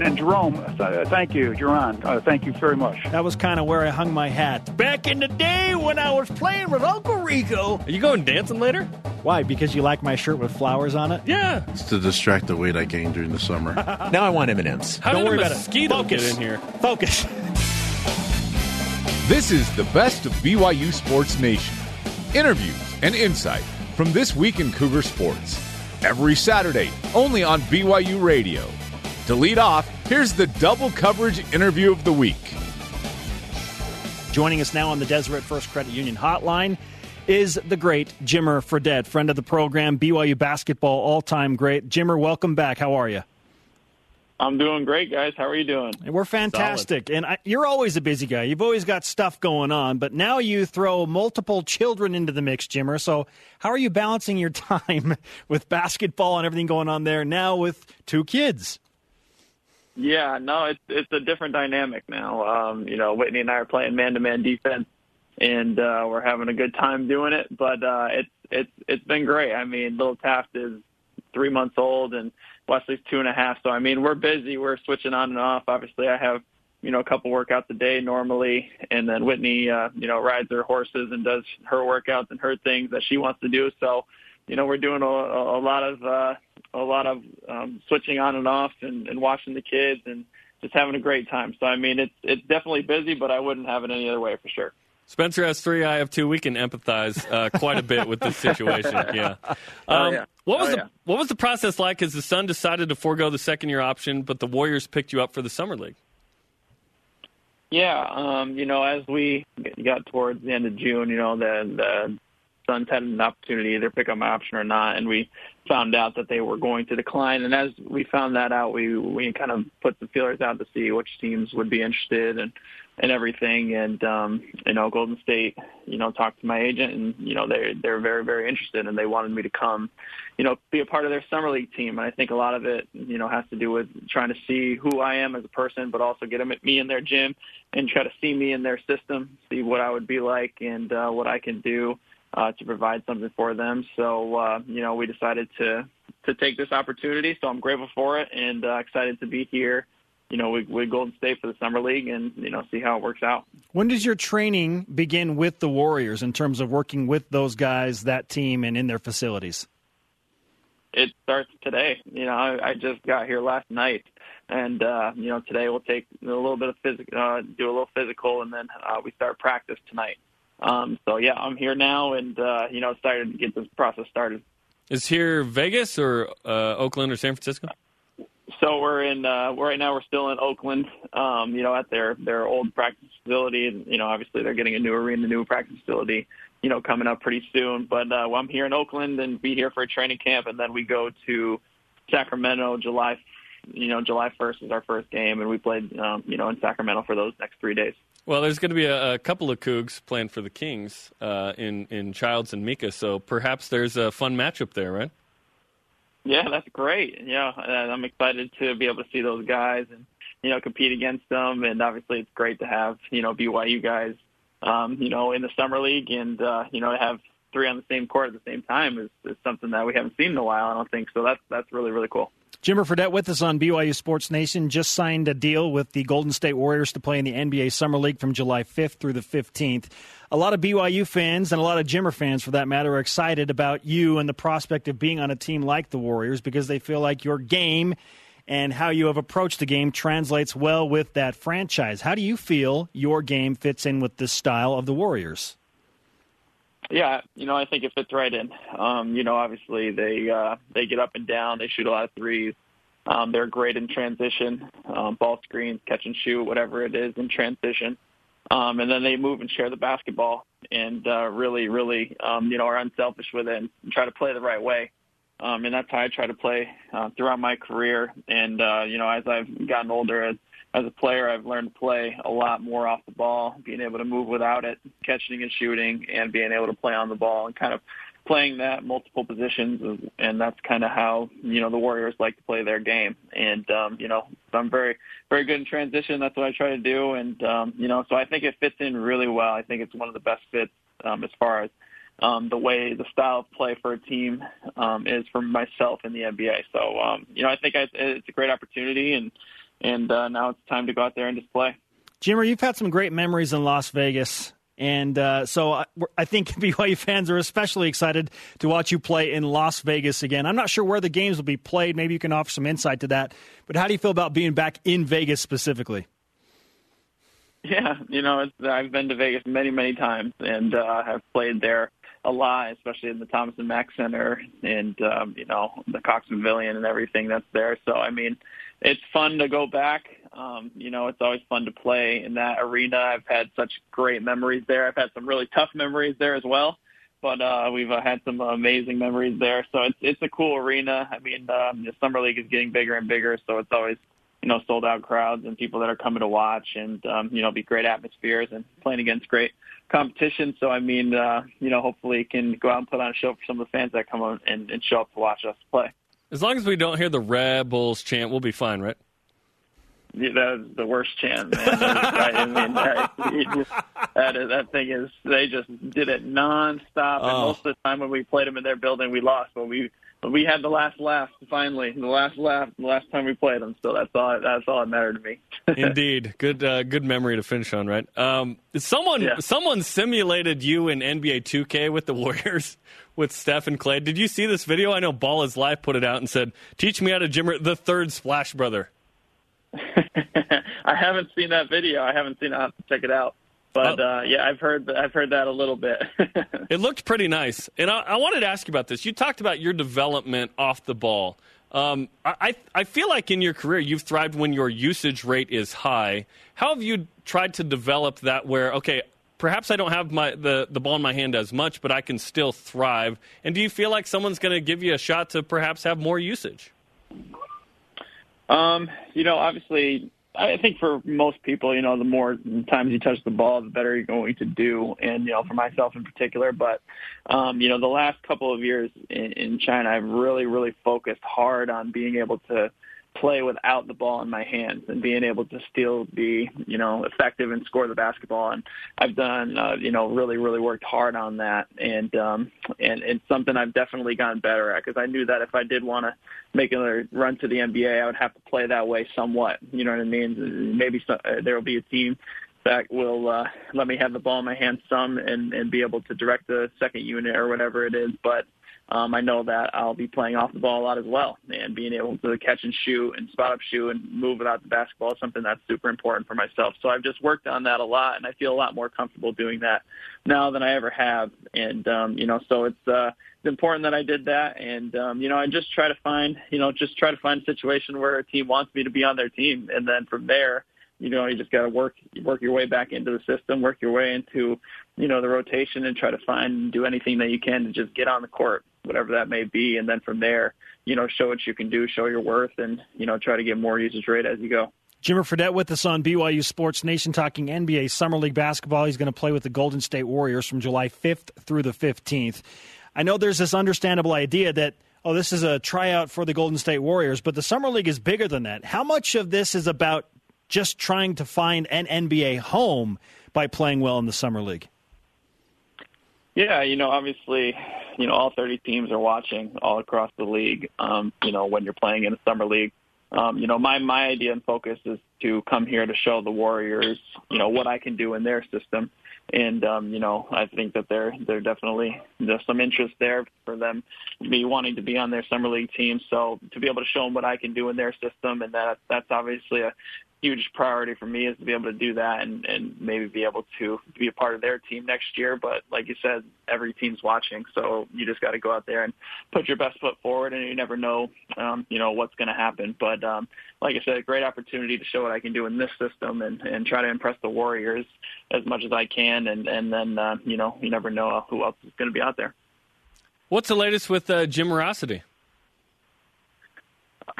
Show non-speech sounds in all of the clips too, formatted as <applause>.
And Jerome, th- thank you, Jerron. Uh, thank you very much. That was kind of where I hung my hat. Back in the day when I was playing with Uncle Rico. Are you going dancing later? Why? Because you like my shirt with flowers on it? Yeah. It's to distract the weight I gained during the summer. <laughs> now I want M&M's. How Don't did worry about it. mosquito Focus. get in here? Focus. <laughs> This is the best of BYU Sports Nation. Interviews and insight from this week in Cougar Sports. Every Saturday, only on BYU Radio. To lead off, here's the double coverage interview of the week. Joining us now on the Deseret First Credit Union hotline is the great Jimmer Fredette, friend of the program, BYU basketball all-time great. Jimmer, welcome back. How are you? I'm doing great, guys. How are you doing? And we're fantastic. And I, you're always a busy guy. You've always got stuff going on, but now you throw multiple children into the mix, Jimmer. So how are you balancing your <laughs> time with basketball and everything going on there now with two kids? Yeah, no, it's it's a different dynamic now. Um, you know, Whitney and I are playing man-to-man defense, and uh, we're having a good time doing it. But uh, it's it's it's been great. I mean, little Taft is three months old, and Wesley's two and a half. So I mean, we're busy. We're switching on and off. Obviously, I have you know a couple workouts a day normally, and then Whitney, uh, you know, rides her horses and does her workouts and her things that she wants to do. So, you know, we're doing a, a lot of uh, a lot of um, switching on and off and, and watching the kids and just having a great time. So I mean, it's it's definitely busy, but I wouldn't have it any other way for sure. Spencer has three. I have two. We can empathize uh, quite a bit with this situation. <laughs> Yeah. Um, Oh, yeah. What was Oh, the yeah. What was the process like? Because the Sun decided to forego the second year option, but the Warriors picked you up for the summer league. Yeah, um, you know, as we got towards the end of June, you know, the the Suns had an opportunity to either pick up my option or not, and we found out that they were going to decline. And as we found that out, we we kind of put the feelers out to see which teams would be interested and and everything. And um, you know, Golden State, you know, talked to my agent, and you know, they they're very very interested, and they wanted me to come, you know, be a part of their summer league team. And I think a lot of it, you know, has to do with trying to see who I am as a person, but also get them at me in their gym and try to see me in their system, see what I would be like and uh, what I can do uh, to provide something for them. So, uh, you know, we decided to to take this opportunity. So I'm grateful for it and uh, excited to be here. You know, with, with Golden State for the summer league, and you know, see how it works out. When does your training begin with the Warriors in terms of working with those guys, that team, and in their facilities? it starts today. You know, I, I just got here last night, and uh, you know, today we'll take a little bit of physical, uh, do a little physical, and then uh, we start practice tonight. Um, so yeah, I'm here now, and uh, you know, excited to get this process started. Is here Vegas or uh, Oakland or San Francisco? So we're in uh, right now. We're still in Oakland. Um, you know, at their their old practice facility, and you know, obviously they're getting a new arena, new practice facility. You know, coming up pretty soon. But uh, well, I'm here in Oakland and be here for a training camp, and then we go to Sacramento July. You know, July 1st is our first game, and we played, um, you know, in Sacramento for those next three days. Well, there's going to be a, a couple of Cougs playing for the Kings uh, in in Childs and Mika, so perhaps there's a fun matchup there, right? Yeah, that's great. Yeah, I'm excited to be able to see those guys and you know compete against them. And obviously, it's great to have you know BYU guys, um, you know, in the summer league, and uh, you know have three on the same court at the same time is, is something that we haven't seen in a while. I don't think so. That's that's really really cool. Jimmer Fredette with us on BYU Sports Nation just signed a deal with the Golden State Warriors to play in the NBA Summer League from July 5th through the 15th. A lot of BYU fans and a lot of Jimmer fans, for that matter, are excited about you and the prospect of being on a team like the Warriors because they feel like your game and how you have approached the game translates well with that franchise. How do you feel your game fits in with this style of the Warriors? Yeah, you know, I think it fits right in. Um, you know, obviously they uh, they get up and down, they shoot a lot of threes. Um, they're great in transition, um, ball screens, catch and shoot, whatever it is in transition. Um, and then they move and share the basketball and uh, really, really, um, you know, are unselfish with it and try to play the right way. Um, and that's how I try to play uh, throughout my career. And uh, you know, as I've gotten older, as, as a player, I've learned to play a lot more off the ball, being able to move without it, catching and shooting, and being able to play on the ball and kind of playing that multiple positions. And that's kind of how you know the Warriors like to play their game. And um, you know, I'm very, very good in transition. That's what I try to do. And um, you know, so I think it fits in really well. I think it's one of the best fits um, as far as um, the way the style of play for a team um, is for myself in the NBA. So um, you know, I think I, it's a great opportunity, and and uh, now it's time to go out there and just play. Jimmer, you've had some great memories in Las Vegas. And uh, so I, I think <laughs> BYU fans are especially excited to watch you play in Las Vegas again. I'm not sure where the games will be played. Maybe you can offer some insight to that. But how do you feel about being back in Vegas specifically? <laughs> Yeah, you know, it's, I've been to Vegas many, many times, and uh, have played there a lot, especially in the Thomas and Mack Center, and um, you know the Cox Pavilion and everything that's there. So I mean, it's fun to go back. Um, you know, it's always fun to play in that arena. I've had such great memories there. I've had some really tough memories there as well, but uh, we've uh, had some amazing memories there. So it's it's a cool arena. I mean, um, the summer league is getting bigger and bigger, so it's always you know, sold out crowds and people that are coming to watch and, um, you know, be great atmospheres and playing against great competition. So, I mean, uh, you know, hopefully can go out and put on a show for some of the fans that come on and, and show up to watch us play. As long as we don't hear the Rebels chant, we'll be fine, right? Yeah, that was the worst chant, man. <laughs> I mean, <laughs> that, is, that thing is, they just did it nonstop. And oh. most of the time when we played them in their building, we lost. But we we had the last laugh finally, the last laugh, the last time we played them. So that's all. That's all that mattered to me. <laughs> Indeed, good uh, good memory to finish on, right? Um, someone yeah. someone simulated you in NBA 2K with the Warriors with Steph and Klay. Did you see this video? I know Ball is Life put it out and said, "Teach me how to Jimmer the third Splash Brother." <laughs> I haven't seen that video. I haven't seen. it. I have to check it out. But oh. uh, yeah, I've heard I've heard that a little bit. <laughs> it looked pretty nice, and I, I, wanted to ask you about this. You talked about your development off the ball. Um, I I feel like in your career you've thrived when your usage rate is high. How have you tried to develop that? Where okay, perhaps I don't have my the, the ball in my hand as much, but I can still thrive. And do you feel like someone's going to give you a shot to perhaps have more usage? Um, you know, obviously I think for most people, you know, the more times you touch the ball, the better you're going to do. And, you know, for myself in particular, but, um, you know, the last couple of years in, in China, I've really, really focused hard on being able to play without the ball in my hands and being able to still be, you know, effective and score the basketball. And I've done, uh, you know, really, really worked hard on that. And, um, and it's something I've definitely gotten better at because I knew that if I did want to make another run to the NBA, I would have to play that way somewhat. You know what I mean? Maybe some, uh, there will be a team that will uh, let me have the ball in my hands some and, and be able to direct the second unit or whatever it is. But um, I know that I'll be playing off the ball a lot as well, and being able to catch and shoot and spot up shoot and move without the basketball is something that's super important for myself. So I've just worked on that a lot, and I feel a lot more comfortable doing that now than I ever have. And um, you know, so it's uh, it's important that I did that, and um, you know, I just try to find, you know, just try to find a situation where a team wants me to be on their team, and then from there you know, you just got to work work your way back into the system, work your way into, you know, the rotation, and try to find and do anything that you can to just get on the court, whatever that may be, and then from there, you know, show what you can do, show your worth, and you know, try to get more usage rate as you go. Jimmer Fredette with us on BYU Sports Nation talking NBA Summer League basketball. He's going to play with the Golden State Warriors from July 5th through the 15th. I know there's this understandable idea that oh, this is a tryout for the Golden State Warriors, but the Summer League is bigger than that. How much of this is about just trying to find an NBA home by playing well in the summer league? Yeah, you know, obviously, you know, all 30 teams are watching all across the league. Um, you know, when you're playing in a summer league, um, you know, my my idea and focus is to come here to show the Warriors, you know, what I can do in their system. And um, you know, I think that there there definitely there's some interest there for them me wanting to be on their summer league team. So to be able to show them what I can do in their system, and that that's obviously a huge priority for me is to be able to do that and, and maybe be able to be a part of their team next year. But like you said, every team's watching, so you just got to go out there and put your best foot forward, and you never know, um, you know, what's going to happen. But um, like I said, a great opportunity to show what I can do in this system and, and try to impress the Warriors as much as I can, and and then uh, you know, you never know who else is going to be out there. What's the latest with uh, Jimmerosity?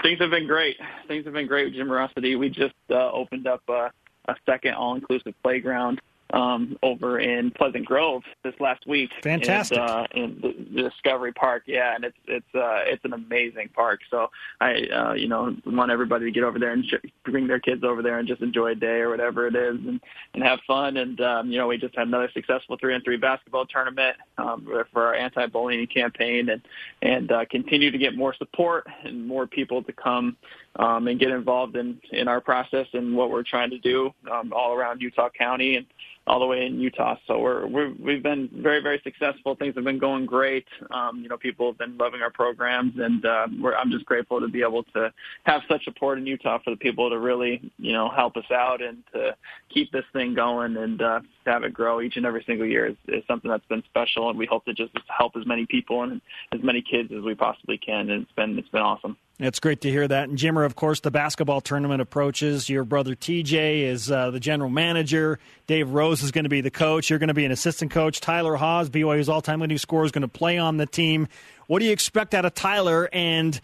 Things have been great. Things have been great with Jimmerosity. We just uh, opened up uh, a second all-inclusive playground um, over in Pleasant Grove this last week. Fantastic. And, uh, in the Discovery Park, yeah, and it's it's uh, it's an amazing park. So I uh, you know want everybody to get over there and bring their kids over there and just enjoy a day or whatever it is and and have fun. And um, you know we just had another successful three on three basketball tournament um, for our anti-bullying campaign and and uh, continue to get more support and more people to come um, and get involved in in our process and what we're trying to do um, all around Utah County and all the way in Utah. So we're, we're we've been very very successful. Things have been going great. Um, you know, people have been loving our programs, and uh, we're, I'm just grateful to be able to have such support in Utah for the people to really you know help us out and to keep this thing going and uh, have it grow each and every single year is, is something that's been special. And we hope to just help as many people and as many kids as we possibly can. And it's been it's been awesome. It's great to hear that. And Jimmer, of course, the basketball tournament approaches. Your brother TJ is uh, the general manager. Dave Rose is going to be the coach. You're going to be an assistant coach. Tyler Haws, BYU's all-time leading scorer, is going to play on the team. What do you expect out of Tyler and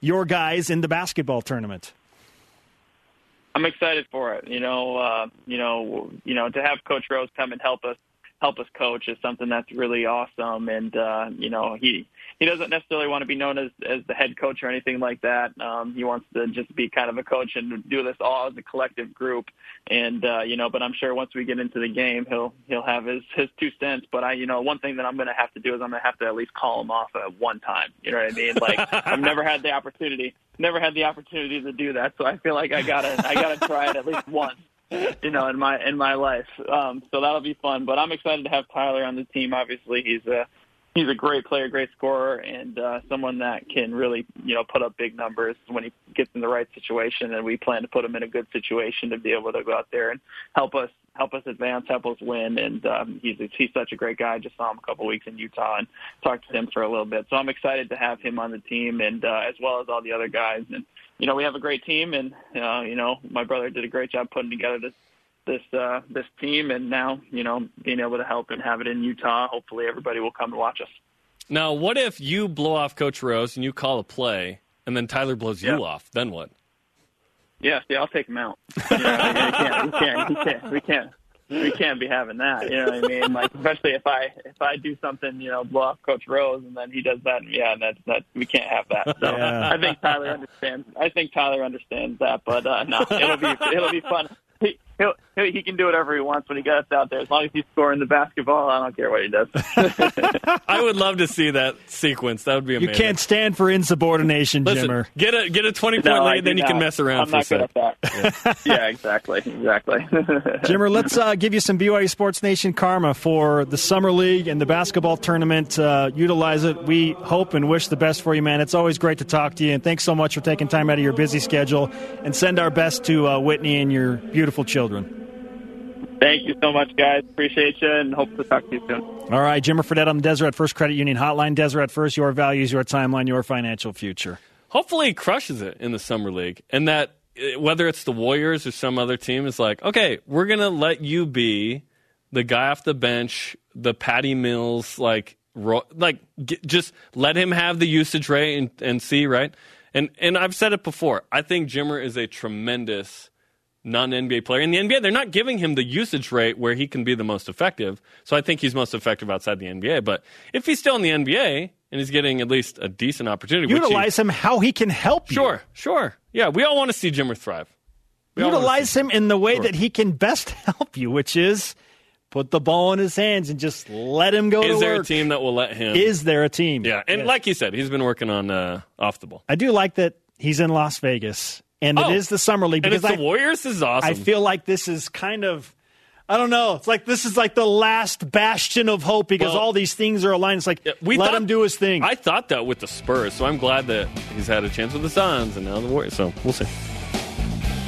your guys in the basketball tournament? I'm excited for it. You know, uh, you know, you know, to have Coach Rose come and help us help us coach is something that's really awesome. And uh, you know, he he doesn't necessarily want to be known as as the head coach or anything like that. Um, he wants to just be kind of a coach and do this all as a collective group. And uh, you know, but I'm sure once we get into the game, he'll he'll have his his two cents. But I, you know, one thing that I'm going to have to do is I'm going to have to at least call him off at one time. You know what I mean? Like <laughs> I've never had the opportunity, never had the opportunity to do that. So I feel like I gotta I gotta try it at least once you know, in my in my life. Um, so that'll be fun. But I'm excited to have Tyler on the team. Obviously, he's a he's a great player, great scorer, and uh, someone that can really you know put up big numbers when he gets in the right situation. And we plan to put him in a good situation to be able to go out there and help us help us advance, help us win. And um, he's he's such a great guy. I just saw him a couple weeks in Utah and talked to him for a little bit. So I'm excited to have him on the team, and uh, as well as all the other guys. And you know, we have a great team, and uh, you know, my brother did a great job putting together this this uh, this team, and now you know, being able to help and have it in Utah. Hopefully, everybody will come to watch us. Now, what if you blow off Coach Rose and you call a play, and then Tyler blows you off? Then what? Yeah, see, I'll take him out. <laughs> You know, we can't, we can't, we can't, we can't, we can't be having that. You know what I mean? Like, especially if I if I do something, you know, blow off Coach Rose, and then he does that. Yeah, and that that we can't have that. So Yeah. I think Tyler understands. I think Tyler understands that. But uh, no, it'll be it'll be fun. He, he'll, he'll, can do whatever he wants when he gets out there. As long as he's scoring the basketball, I don't care what he does. <laughs> I would love to see that sequence. That would be amazing. You can't stand for insubordination, Listen, Jimmer. get a get a twenty point No, lead, then do you can mess around I'm for a not good sec. at that. <laughs> yeah, exactly, exactly. <laughs> Jimmer, let's uh, give you some BYU Sports Nation karma for the Summer League and the basketball tournament. Uh, utilize it. We hope and wish the best for you, man. It's always great to talk to you, and thanks so much for taking time out of your busy schedule. And send our best to uh, Whitney and your beautiful children. Thank you so much, guys. Appreciate you, and hope to talk to you soon. All right, Jimmer Fredette on the Deseret First Credit Union Hotline. Deseret First, your values, your timeline, your financial future. Hopefully, he crushes it in the summer league, and that uh, whether it's the Warriors or some other team is like, okay, we're gonna let you be the guy off the bench, the Patty Mills, like, ro- like get, just let him have the usage rate and, and see right. And and I've said it before. I think Jimmer is a tremendous non NBA player. In the NBA, they're not giving him the usage rate where he can be the most effective. So I think he's most effective outside the NBA. But if he's still in the NBA and he's getting at least a decent opportunity, which he- Utilize him how he can help you. Sure, sure. Yeah, we all want to see Jimmer thrive. We Utilize him in the way Sure. that he can best <laughs> help you, which is put the ball in his hands and just let him go Is there work. a team that will let him? Is there a team? yeah, and Yes. like you said, he's been working on uh, off the ball. I do like that he's in Las Vegas and Oh, it is the summer league And because it's I, the Warriors. This is awesome. I feel like this is kind of I don't know. It's like this is like the last bastion of hope because Well, all these things are aligned. It's like Yeah, we let thought- him do his thing. I thought that with the Spurs, so I'm glad that he's had a chance with the Suns and now the Warriors. So we'll see.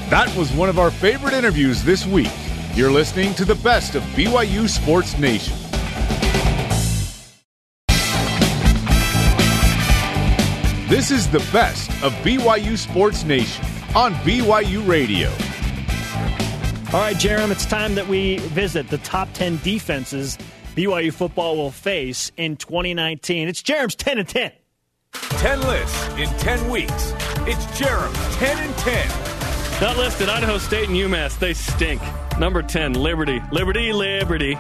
That was one of our favorite interviews this week. You're listening to the best of BYU Sports Nation. This is the best of BYU Sports Nation on BYU Radio. All right, Jarom, it's time that we visit the top 10 defenses BYU football will face in 2019. It's Jarom's 10 and 10. 10 lists in 10 weeks. It's Jarom 10 and 10. Not listed Idaho State and UMass. They stink. Number 10, Liberty. Liberty, Liberty.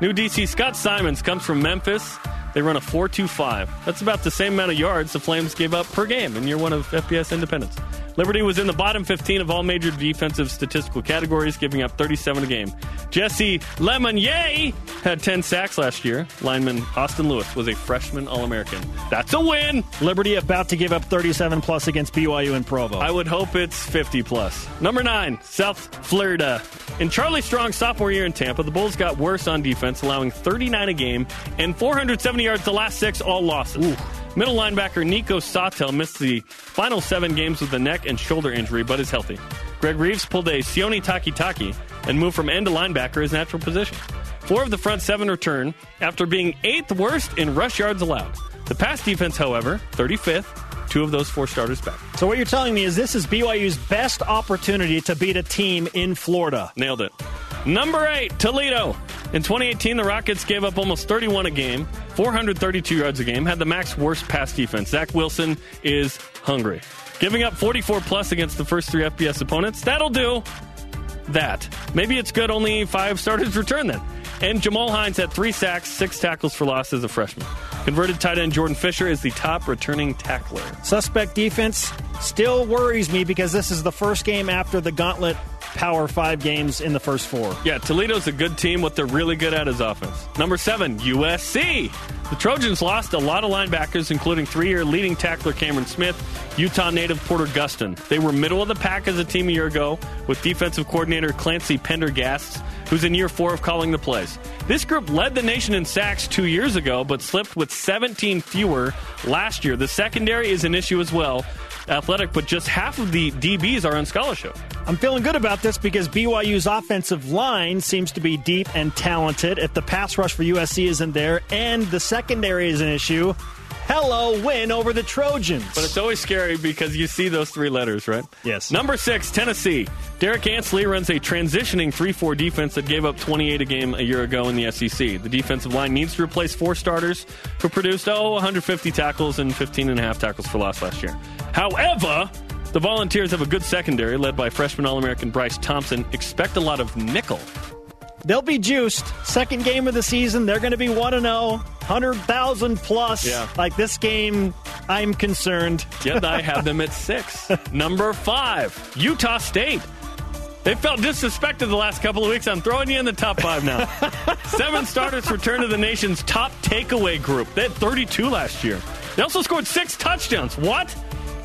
New DC Scott Symons comes from Memphis. They run a 4 2 5. That's about the same amount of yards the Flames gave up per game in year one of FBS independence. Liberty was in the bottom 15 of all major defensive statistical categories, giving up 37 a game. Jessie Lemonier had 10 sacks last year. Lineman Austin Lewis was a freshman All American. That's a win. Liberty about to give up 37 plus against BYU and Provo. I would hope it's 50 plus. Number nine, South Florida. In Charlie Strong's sophomore year in Tampa, the Bulls got worse on defense, allowing 39 a game and 470 yards the last six, all losses. Ooh. Middle linebacker Nico Sawtelle missed the final seven games with a neck and shoulder injury, but is healthy. Greg Reaves pulled a Sione Takitaki and moved from end to linebacker his natural position. Four of the front seven return after being eighth worst in rush yards allowed. The pass defense, however, 35th, two of those four starters back. So what you're telling me is this is BYU's best opportunity to beat a team in Florida. Nailed it. Number eight, Toledo. In 2018, the Rockets gave up almost 31 a game, 432 yards a game, had the MAC worst pass defense. Zach Wilson is hungry. Giving up 44 plus against the first three FBS opponents, that'll do that. Maybe it's good only five starters return then. And Jamal Hines had three sacks, six tackles for loss as a freshman. Converted tight end Jordan Fisher is the top returning tackler. Suspect defense still worries me because this is the first game after the gauntlet Power Five games in the first four. Yeah, Toledo's a good team. What they're really good at is offense. Number seven, USC. The Trojans lost a lot of linebackers, including three year leading tackler Cameron Smith, Utah native Porter Gustin. They were middle of the pack as a team a year ago with defensive coordinator Clancy Pendergast, who's in year four of calling the plays. This group led the nation in sacks two years ago, but slipped with 17 fewer last year. The secondary is an issue as well athletic, but just half of the DBs are on scholarship. I'm feeling good about this because BYU's offensive line seems to be deep and talented. If the pass rush for USC isn't there and the secondary is an issue, hello win over the Trojans. But it's always scary because you see those three letters, right? Yes. Number six, Tennessee. Derrick Ansley runs a transitioning 3 4 defense that gave up 28 a game a year ago in the SEC. The defensive line needs to replace four starters who produced, oh, 150 tackles and 15 and a half tackles for loss last year. However, the Volunteers have a good secondary led by freshman All American Bryce Thompson. Expect a lot of nickel. They'll be juiced. Second game of the season, they're going to be 1 0, 100,000 plus. Yeah. Like this game, I'm concerned. Yet I <laughs> have them at six. Number five, Utah State. They felt disrespected the last couple of weeks. I'm throwing you in the top five now. <laughs> Seven starters return to the nation's top takeaway group. They had 32 last year. They also scored six touchdowns. What?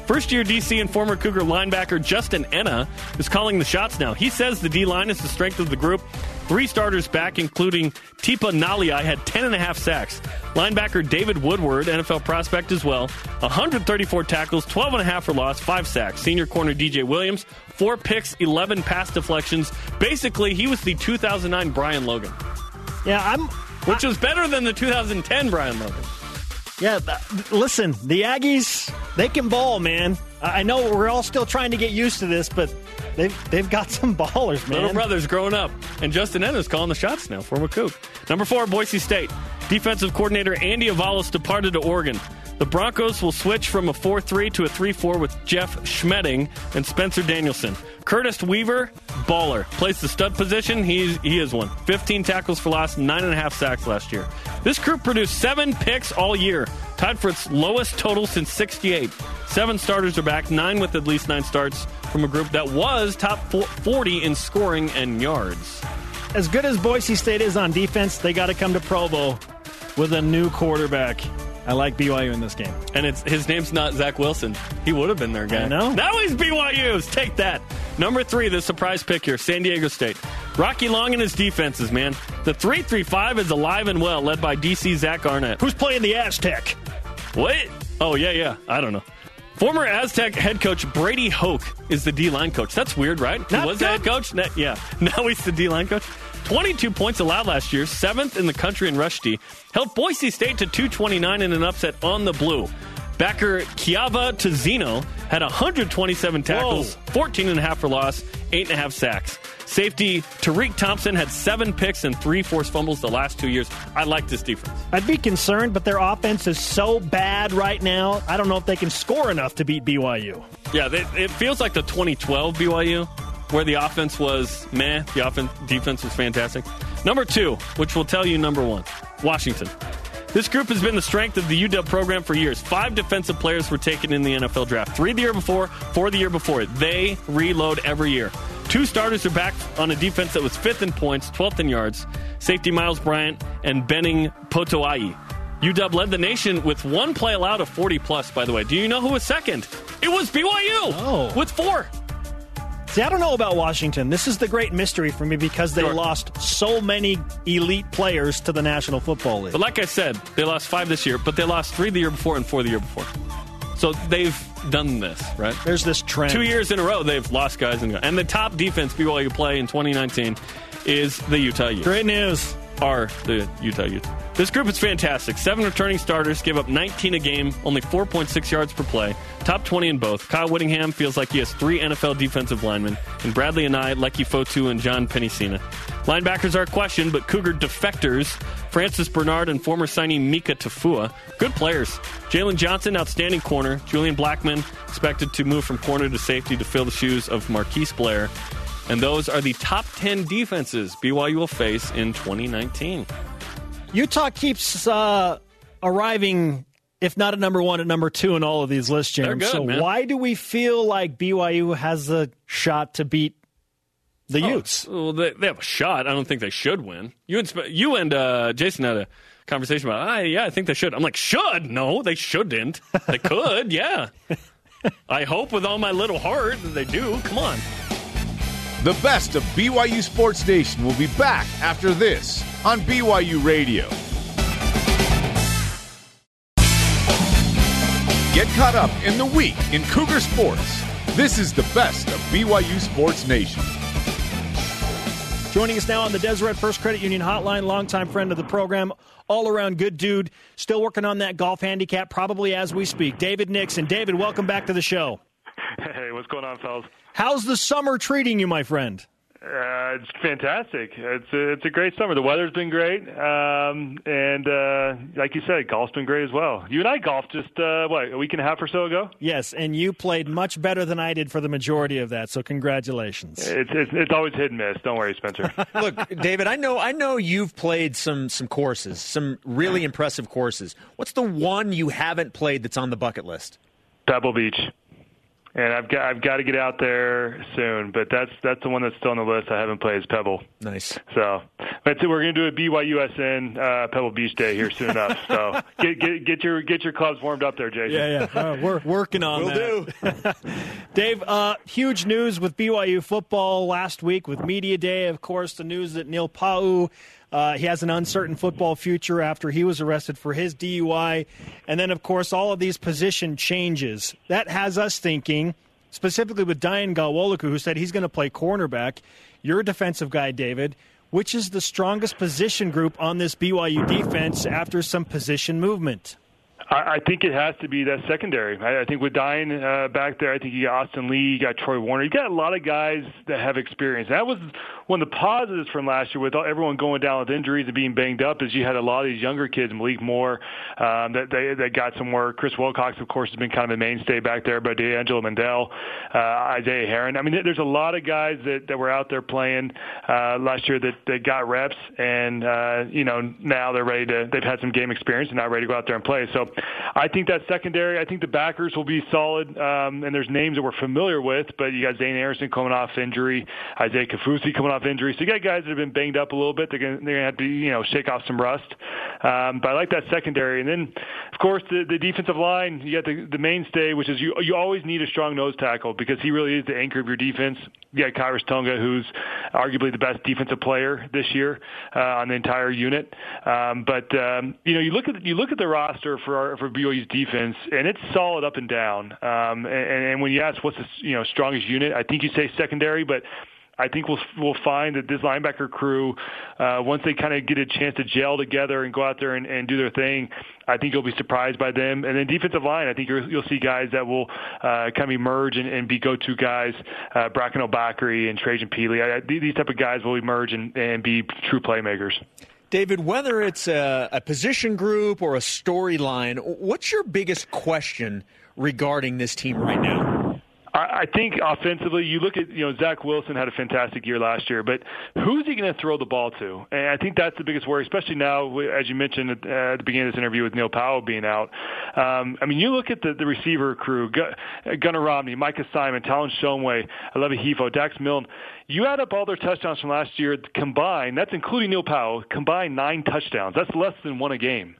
First year DC and former Cougar linebacker Justin Ena is calling the shots now. He says the D line is the strength of the group. Three starters back, including Tipa Galeai, had 10 and a half sacks. Linebacker David Woodward, NFL prospect as well, 134 tackles, 12 and a half for loss, five sacks. Senior corner DJ Williams, four picks, 11 pass deflections. Basically, he was the 2009 Brian Logan. Yeah, I'm. Which was better than the 2010 Brian Logan. Yeah, listen, the Aggies, they can ball, man. I know we're all still trying to get used to this, but they've they've got some <laughs> ballers, man. Little brothers growing up, and Justin Ena calling the shots now. Former Coug. Number four, Boise State. Defensive coordinator Andy Avalos departed to Oregon. The Broncos will switch from a 4 3 to a 3 4 with Jeff Schmedding and Spencer Danielson. Curtis Weaver, baller. Plays the stud position. He's, he is one. 15 tackles for loss, 9.5 sacks last year. This group produced seven picks all year, tied for its lowest total since 68. Seven starters are back, nine with at least nine starts from a group that was top 40 in scoring and yards. As good as Boise State is on defense, they got to come to Provo with a new quarterback. I like BYU in this game. And it's his name's not Zach Wilson. He would have been their guy. I know. Now he's BYU's. Take that. Number three, the surprise pick here, San Diego State. Rocky Long and his defenses, man. The 335 is alive and well, led by DC Zach Arnett. Who's playing the Aztec? What? Oh, yeah, yeah. I don't know. Former Aztec head coach Brady Hoke is the D line coach. That's weird, right? Not he was good. the head coach? Na- yeah. <laughs> Now he's the D line coach. 22 points allowed last year, seventh in the country in rush D. Helped Boise State to 229 in an upset on the blue. Backer Kyahva Tezino had 127 tackles, 14 and a half for loss, eight and a half sacks. Safety Tariq Thompson had seven picks and three forced fumbles the last two years. I like this defense. I'd be concerned, but their offense is so bad right now. I don't know if they can score enough to beat BYU. Yeah, they, it feels like the 2012 BYU, where the offense was meh, the offense defense was fantastic. Number two, which will tell you number one, Washington. This group has been the strength of the UW program for years. Five defensive players were taken in the NFL draft. Three the year before, four the year before. They reload every year. Two starters are back on a defense that was fifth in points, 12th in yards. Safety Myles Bryant and Benning Potoa'e. UW led the nation with one play allowed of 40 plus, by the way. Do you know who was second? It was BYU Oh. with four. See, I don't know about Washington. This is the great mystery for me because they Sure. lost so many elite players to the National Football League. But like I said, they lost five this year, but they lost three the year before and four the year before. So they've done this, right? There's this trend. Two years in a row, they've lost guys. And, and the top defense BYU play in 2019 is the Utah Utes. Great news. Are the Utah Utes. This group is fantastic. Seven returning starters give up 19 a game, only 4.6 yards per play. Top 20 in both. Kyle Whittingham feels like he has three NFL defensive linemen, and Bradley and I, Leki Fotu, and John Penisini. Linebackers are a question, but Cougar defectors, Francis Bernard and former signee Mika Tafua, good players. Jaylon Johnson, outstanding corner. Julian Blackmon, expected to move from corner to safety to fill the shoes of Marquise Blair. And those are the top 10 defenses BYU will face in 2019. Utah keeps uh, arriving, if not at number one, at number two in all of these lists, James. Good, so man. why do we feel like BYU has a shot to beat the Utes? Oh, well, they, they have a shot. I don't think they should win. You and, you and uh, Jason had a conversation about, ah, yeah, I think they should. I'm like, should? No, they shouldn't. They could, yeah. <laughs> I hope with all my little heart that they do. Come on. The best of BYU Sports Nation will be back after this on BYU Radio. Get caught up in the week in Cougar Sports. This is the best of BYU Sports Nation. Joining us now on the Deseret First Credit Union Hotline, longtime friend of the program, all around good dude, still working on that golf handicap, probably as we speak. David Nixon. David, welcome back to the show. Hey, what's going on, fellas? How's the summer treating you, my friend? Uh, it's fantastic. It's a, it's a great summer. The weather's been great, um, and uh, like you said, golf's been great as well. You and I golfed just uh, what a week and a half or so ago. Yes, and you played much better than I did for the majority of that, so congratulations. It's it's, it's always hit and miss. Don't worry, Spencer. <laughs> Look, David, I know I know you've played some some courses, some really impressive courses. What's the one you haven't played that's on the bucket list? Pebble Beach, and I've got I've got to get out there soon. But that's that's the one that's still on the list. I haven't played is Pebble. Nice. So that's it. We're going to do a BYUSN uh, Pebble Beach Day here soon enough. So <laughs> get, get get your get your clubs warmed up there, Jason. Yeah, yeah. Uh, we're working on We'll that. <laughs> Dave, uh, huge news with BYU football last week with Media Day. Of course, the news that Neil Pau, uh, he has an uncertain football future after he was arrested for his DUI. And then, of course, all of these position changes. That has us thinking, specifically with Dayan Ghanwoloku, who said he's going to play cornerback. You're a defensive guy, David. Which is the strongest position group on this BYU defense after some position movement? I, think it has to be that secondary. I, I think with Dayan uh, back there, I think you got Austin Lee, you got Troy Warner, you got a lot of guys that have experience. That was one of the positives from last year with everyone going down with injuries and being banged up. Is you had a lot of these younger kids, Malik Moore, um, that they that got some work. Chris Wilcox, of course, has been kind of a mainstay back there, but D'Angelo Mandell, uh, Isaiah Herron. I mean, there's a lot of guys that, that were out there playing uh, last year that, that got reps, and uh, you know now they're ready to. They've had some game experience and now ready to go out there and play. So I think that secondary. I think the backers will be solid, um, and there's names that we're familiar with, but you got Zayne Anderson coming off injury, Isaiah Kaufusi coming off injury. So you got guys that have been banged up a little bit. They're going to have to you know shake off some rust. Um, but I like that secondary, and then of course the, the defensive line. You got the, the mainstay, which is you you always need a strong nose tackle because he really is the anchor of your defense. You got Khyiris Tonga, who's arguably the best defensive player this year uh, on the entire unit. Um, but um, you know you look at you look at the roster for our, for BYU's defense, and it's solid up and down. Um, and, and when you ask what's the you know strongest unit, I think you say secondary, but I think we'll we'll find that this linebacker crew, uh, once they kind of get a chance to gel together and go out there and, and do their thing, I think you'll be surprised by them. And then defensive line, I think you're, you'll see guys that will uh, kind of emerge and, and be go-to guys. Uh, Bracken El-Bakri and Trajan Pili, I, these type of guys will emerge and, and be true playmakers. David, whether it's a, a position group or a storyline, what's your biggest question regarding this team right now? I think offensively, you look at you know Zach Wilson had a fantastic year last year, but who's he going to throw the ball to? And I think that's the biggest worry, especially now, as you mentioned at, the beginning of this interview with Neil Pau'u being out. Um, I mean, you look at the, the receiver crew: Gunnar Romney, Micah Simon, Talon Shumway, Aleva Hifo, Dax Milne. You add up all their touchdowns from last year combined, that's including Neil Pau'u, combined nine touchdowns. That's less than one a game.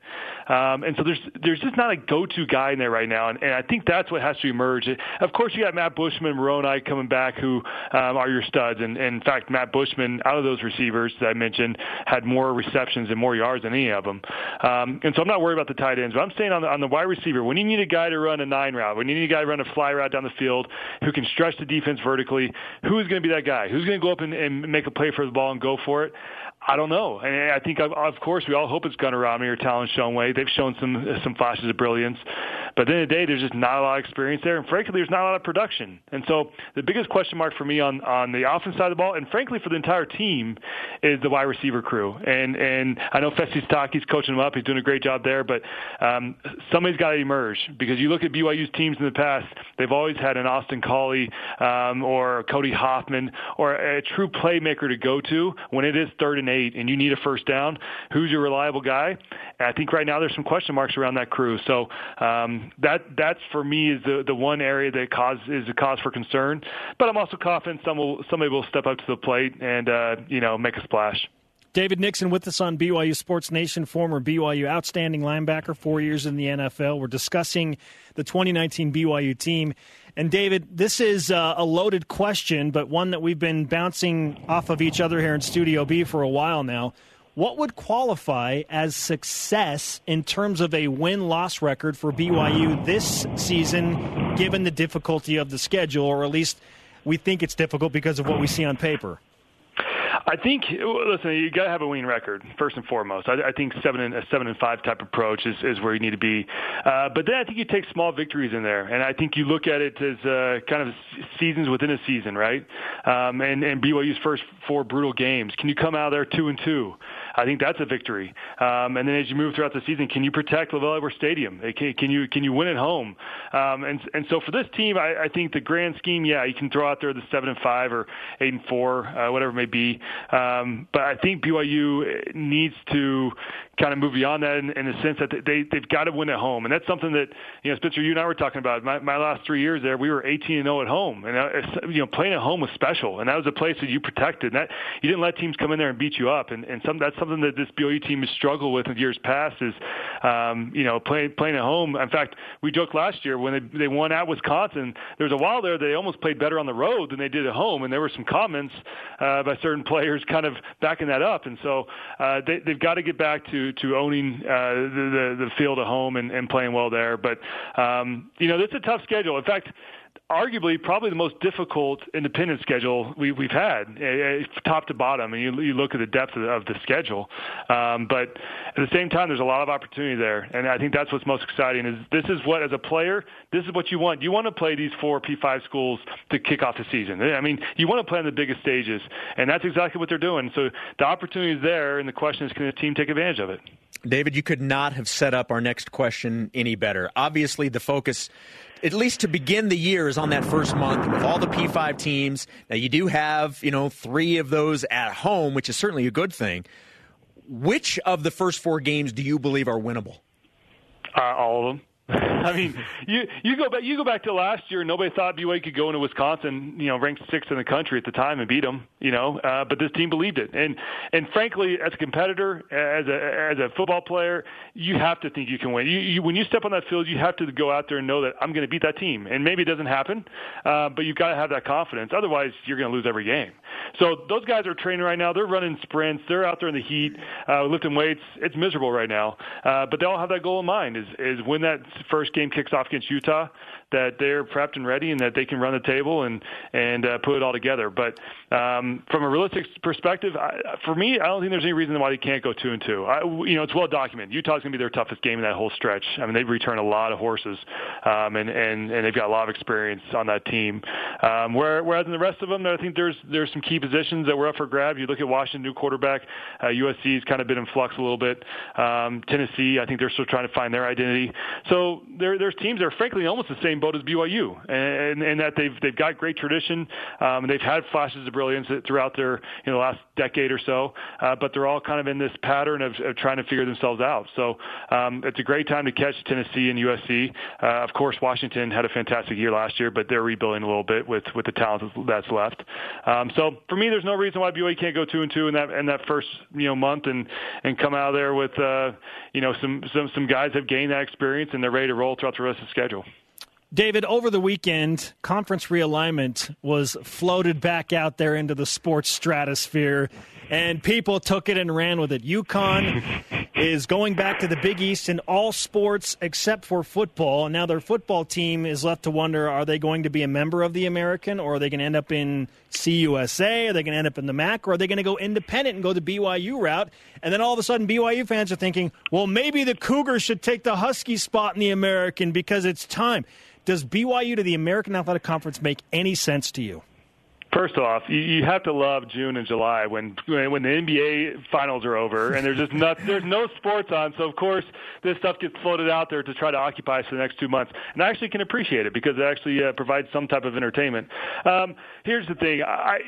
Um, and so there's there's just not a go-to guy in there right now, and, and I think that's what has to emerge. Of course, you got Matt Bushman, Moroni coming back, who um, are your studs. And, and in fact, Matt Bushman, out of those receivers that I mentioned, had more receptions and more yards than any of them. Um, and so I'm not worried about the tight ends, but I'm saying on the, on the wide receiver, when you need a guy to run a nine route, when you need a guy to run a fly route down the field who can stretch the defense vertically, who is going to be that guy? Who's going to go up and, and make a play for the ball and go for it? I don't know. And I think, of course, we all hope it's Gunnar Romney or Talon Shumway. They've shown some some flashes of brilliance. But at the end of the day, there's just not a lot of experience there. And frankly, there's not a lot of production. And so the biggest question mark for me on, on the offense side of the ball, and frankly for the entire team, is the wide receiver crew. And and I know Fesi Sitake's coaching them up. He's doing a great job there. But um, somebody's got to emerge because you look at BYU's teams in the past, they've always had an Austin Collie um, or Cody Hoffman or a true playmaker to go to when it is third and eight and you need a first down. Who's your reliable guy? And I think right now there's some question marks around that crew. So um, that that's for me is the the one area that cause is a cause for concern. But I'm also confident some will, somebody will step up to the plate and uh, you know make a splash. David Nixon with us on BYU Sports Nation, former BYU outstanding linebacker, four years in the NFL. We're discussing the 2019 BYU team. And David, this is uh, a loaded question, but one that we've been bouncing off of each other here in Studio B for a while now. What would qualify as success in terms of a win loss record for BYU this season, given the difficulty of the schedule, or at least we think it's difficult because of what we see on paper? I think listen, you got to have a winning record first and foremost. I, I think seven and a seven and five type approach is, is where you need to be. Uh, but then I think you take small victories in there, and I think you look at it as uh, kind of seasons within a season, right? Um, and and BYU's first four brutal games. Can you come out there two and two? I think that's a victory. Um, and then as you move throughout the season, can you protect LaVell Edwards Stadium? Can, can you can you win at home? Um, and and so for this team, I, I think the grand scheme, yeah, you can throw out there the seven and five or eight and four, uh, whatever it may be. Um, but I think BYU needs to kind of move beyond that in, in the sense that they they've got to win at home, and that's something that you know Spencer, you and I were talking about. My, my last three years there, we were 18 and 0 at home, and uh, you know playing at home was special, and that was a place that you protected. And that you didn't let teams come in there and beat you up, and and some that's something that this BYU team has struggled with in years past is um, you know playing playing at home. In fact, we joked last year when they they won at Wisconsin, there was a while there they almost played better on the road than they did at home, and there were some comments uh, by certain players kind of backing that up, and so uh, they, they've got to get back to to owning uh, the, the the field at home and, and playing well there. But um, you know, it's a tough schedule. In fact, arguably probably the most difficult independent schedule we, we've had, uh, top to bottom. And you, you look at the depth of the, of the schedule, um, but at the same time, there's a lot of opportunity there, and I think that's what's most exciting. Is this is what as a player, this is what you want. You want to play these four P5 schools to kick off the season. I mean, you want to play on the biggest stages, and that's exactly what they're doing. So the opportunity is there, and the question is, can the team take advantage of it? David, you could not have set up our next question any better. Obviously, the focus at least to begin the year is on that first month with all the P5 teams. Now you do have, you know, 3 of those at home, which is certainly a good thing. Which of the first 4 games do you believe are winnable? Uh, all of them. <laughs> I mean, you you go back you go back to last year. Nobody thought BYU could go into Wisconsin, you know, ranked sixth in the country at the time and beat them. You know, uh, but this team believed it. And and frankly, as a competitor, as a as a football player, you have to think you can win. You, you when you step on that field, you have to go out there and know that I'm going to beat that team. And maybe it doesn't happen, uh, but you've got to have that confidence. Otherwise, you're going to lose every game. So those guys are training right now. They're running sprints. They're out there in the heat, uh, lifting weights. It's miserable right now, uh, but they all have that goal in mind: is is win that first game kicks off against Utah, that they're prepped and ready, and that they can run the table and and uh, put it all together. But um, from a realistic perspective, I, for me, I don't think there's any reason why they can't go two and two. I, you know, it's well documented. Utah's going to be their toughest game in that whole stretch. I mean, they've returned a lot of horses, um, and and and they've got a lot of experience on that team. Um, where, whereas in the rest of them, I think there's there's some key positions that were up for grabs. You look at Washington, new quarterback. Uh, USC's kind of been in flux a little bit. Um, Tennessee, I think they're still trying to find their identity. So there, there's teams that are frankly almost the same boat as BYU, and, and that they've they've got great tradition. Um, and they've had flashes of brilliance throughout their you know last decade or so, uh, but they're all kind of in this pattern of, of trying to figure themselves out. So um, it's a great time to catch Tennessee and USC. Uh, of course, Washington had a fantastic year last year, but they're rebuilding a little bit with with the talent that's left. Um, so for me, there's no reason why BYU can't go two and two in that in that first you know month and and come out of there with uh, you know some some some guys have gained that experience and they're ready to roll throughout the rest of the schedule. David, over the weekend, conference realignment was floated back out there into the sports stratosphere, and people took it and ran with it. UConn <laughs> is going back to the Big East in all sports except for football. And now their football team is left to wonder: Are they going to be a member of the American, or are they going to end up in CUSA? Are they going to end up in the MAC, or are they going to go independent and go the BYU route? And then all of a sudden, BYU fans are thinking, well, maybe the Cougars should take the Husky spot in the American because it's time. Does BYU to the American Athletic Conference make any sense to you? First off, you, you have to love June and July when when the NBA finals are over and there's just not there's no sports on. So of course this stuff gets floated out there to try to occupy us for the next two months. And I actually can appreciate it because it actually uh, provides some type of entertainment. Um, here's the thing, I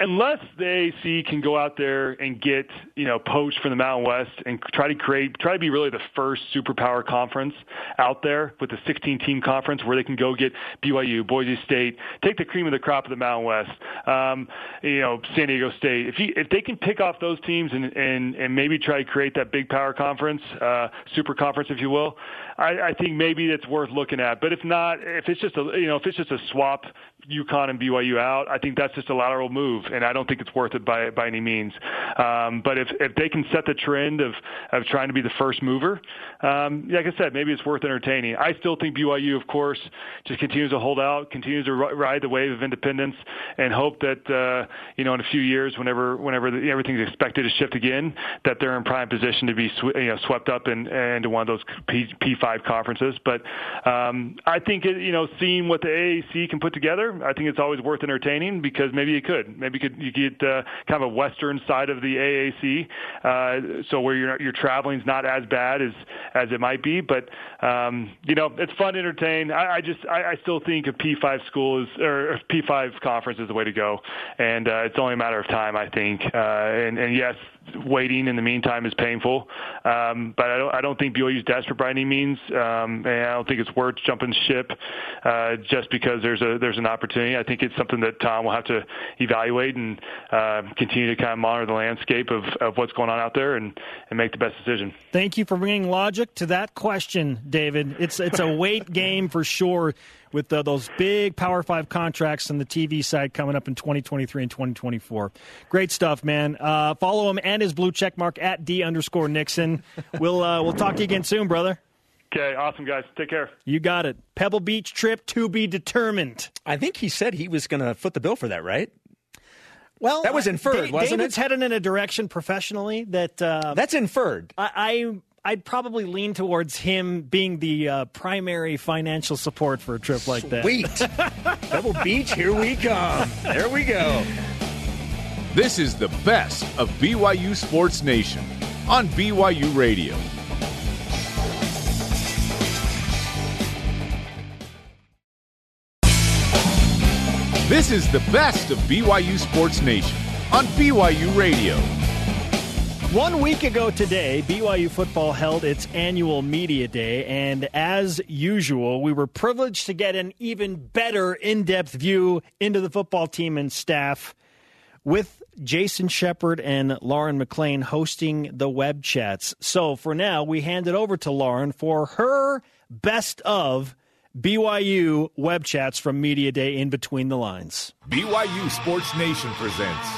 unless the AAC can go out there and get you know poached from the Mountain West and try to create try to be really the first superpower conference out there with a 16 team conference where they can go get BYU, Boise State, take the cream of the crop of the Mountain West, um, you know San Diego State. If you, if they can pick off those teams and and and maybe try to create that big power conference, uh, super conference if you will, I, I think maybe it's worth looking at. But if not, if it's just a you know if it's just a swap UConn and BYU out, I think that's just a lateral move, and I don't think it's worth it by by any means. Um, but if if they can set the trend of of trying to be the first mover, um, like I said, maybe it's worth entertaining. I still think BYU, of course, just continues to hold out, continues to ride the wave of independence, and hope that uh, you know in a few years, whenever whenever the, everything's expected to shift again, that they're in prime position to be sw- you know swept up in, into one of those P, P5 conferences. But um, I think it, you know seeing what the AAC can put together I think it's always worth entertaining because maybe you could, maybe you could you get uh, kind of a western side of the AAC, uh, so where your your traveling's not as bad as as it might be. But um, you know, it's fun to entertain. I, I just I, I still think a P5 school is or a P5 conference is the way to go, and uh, it's only a matter of time, I think. Uh, and, and yes, waiting in the meantime is painful. Um, but I don't, I don't think BYU is desperate by any means, um, and I don't think it's worth jumping ship uh, just because there's a there's an opportunity. I think it's something that Tom will have to evaluate and uh, continue to kind of monitor the landscape of, of what's going on out there and, and make the best decision. Thank you for bringing logic to that question, David. It's it's a weight game for sure with uh, those big Power Five contracts on the TV side coming up in 2023 and 2024. Great stuff, man. Uh, follow him and his blue check mark at D underscore Nixon. We'll uh, we'll talk to you again soon, brother. Okay, awesome, guys. Take care. You got it. Pebble Beach trip to be determined. I think he said he was going to foot the bill for that, right? Well, that was inferred, wasn't David's it? headed in a direction professionally that uh, that's inferred. I, I I'd probably lean towards him being the uh, primary financial support for a trip like that. Sweet. <laughs> Pebble Beach, here we come. There we go. This is the best of BYU Sports Nation on BYU Radio. This is the best of BYU Sports Nation on BYU Radio. One week ago today, BYU football held its annual media day, and as usual, we were privileged to get an even better in depth view into the football team and staff with Jason Shepard and Lauren McLean hosting the web chats. So for now, we hand it over to Lauren for her best of BYU web chats from Media Day in Between the Lynes. BYU Sports Nation presents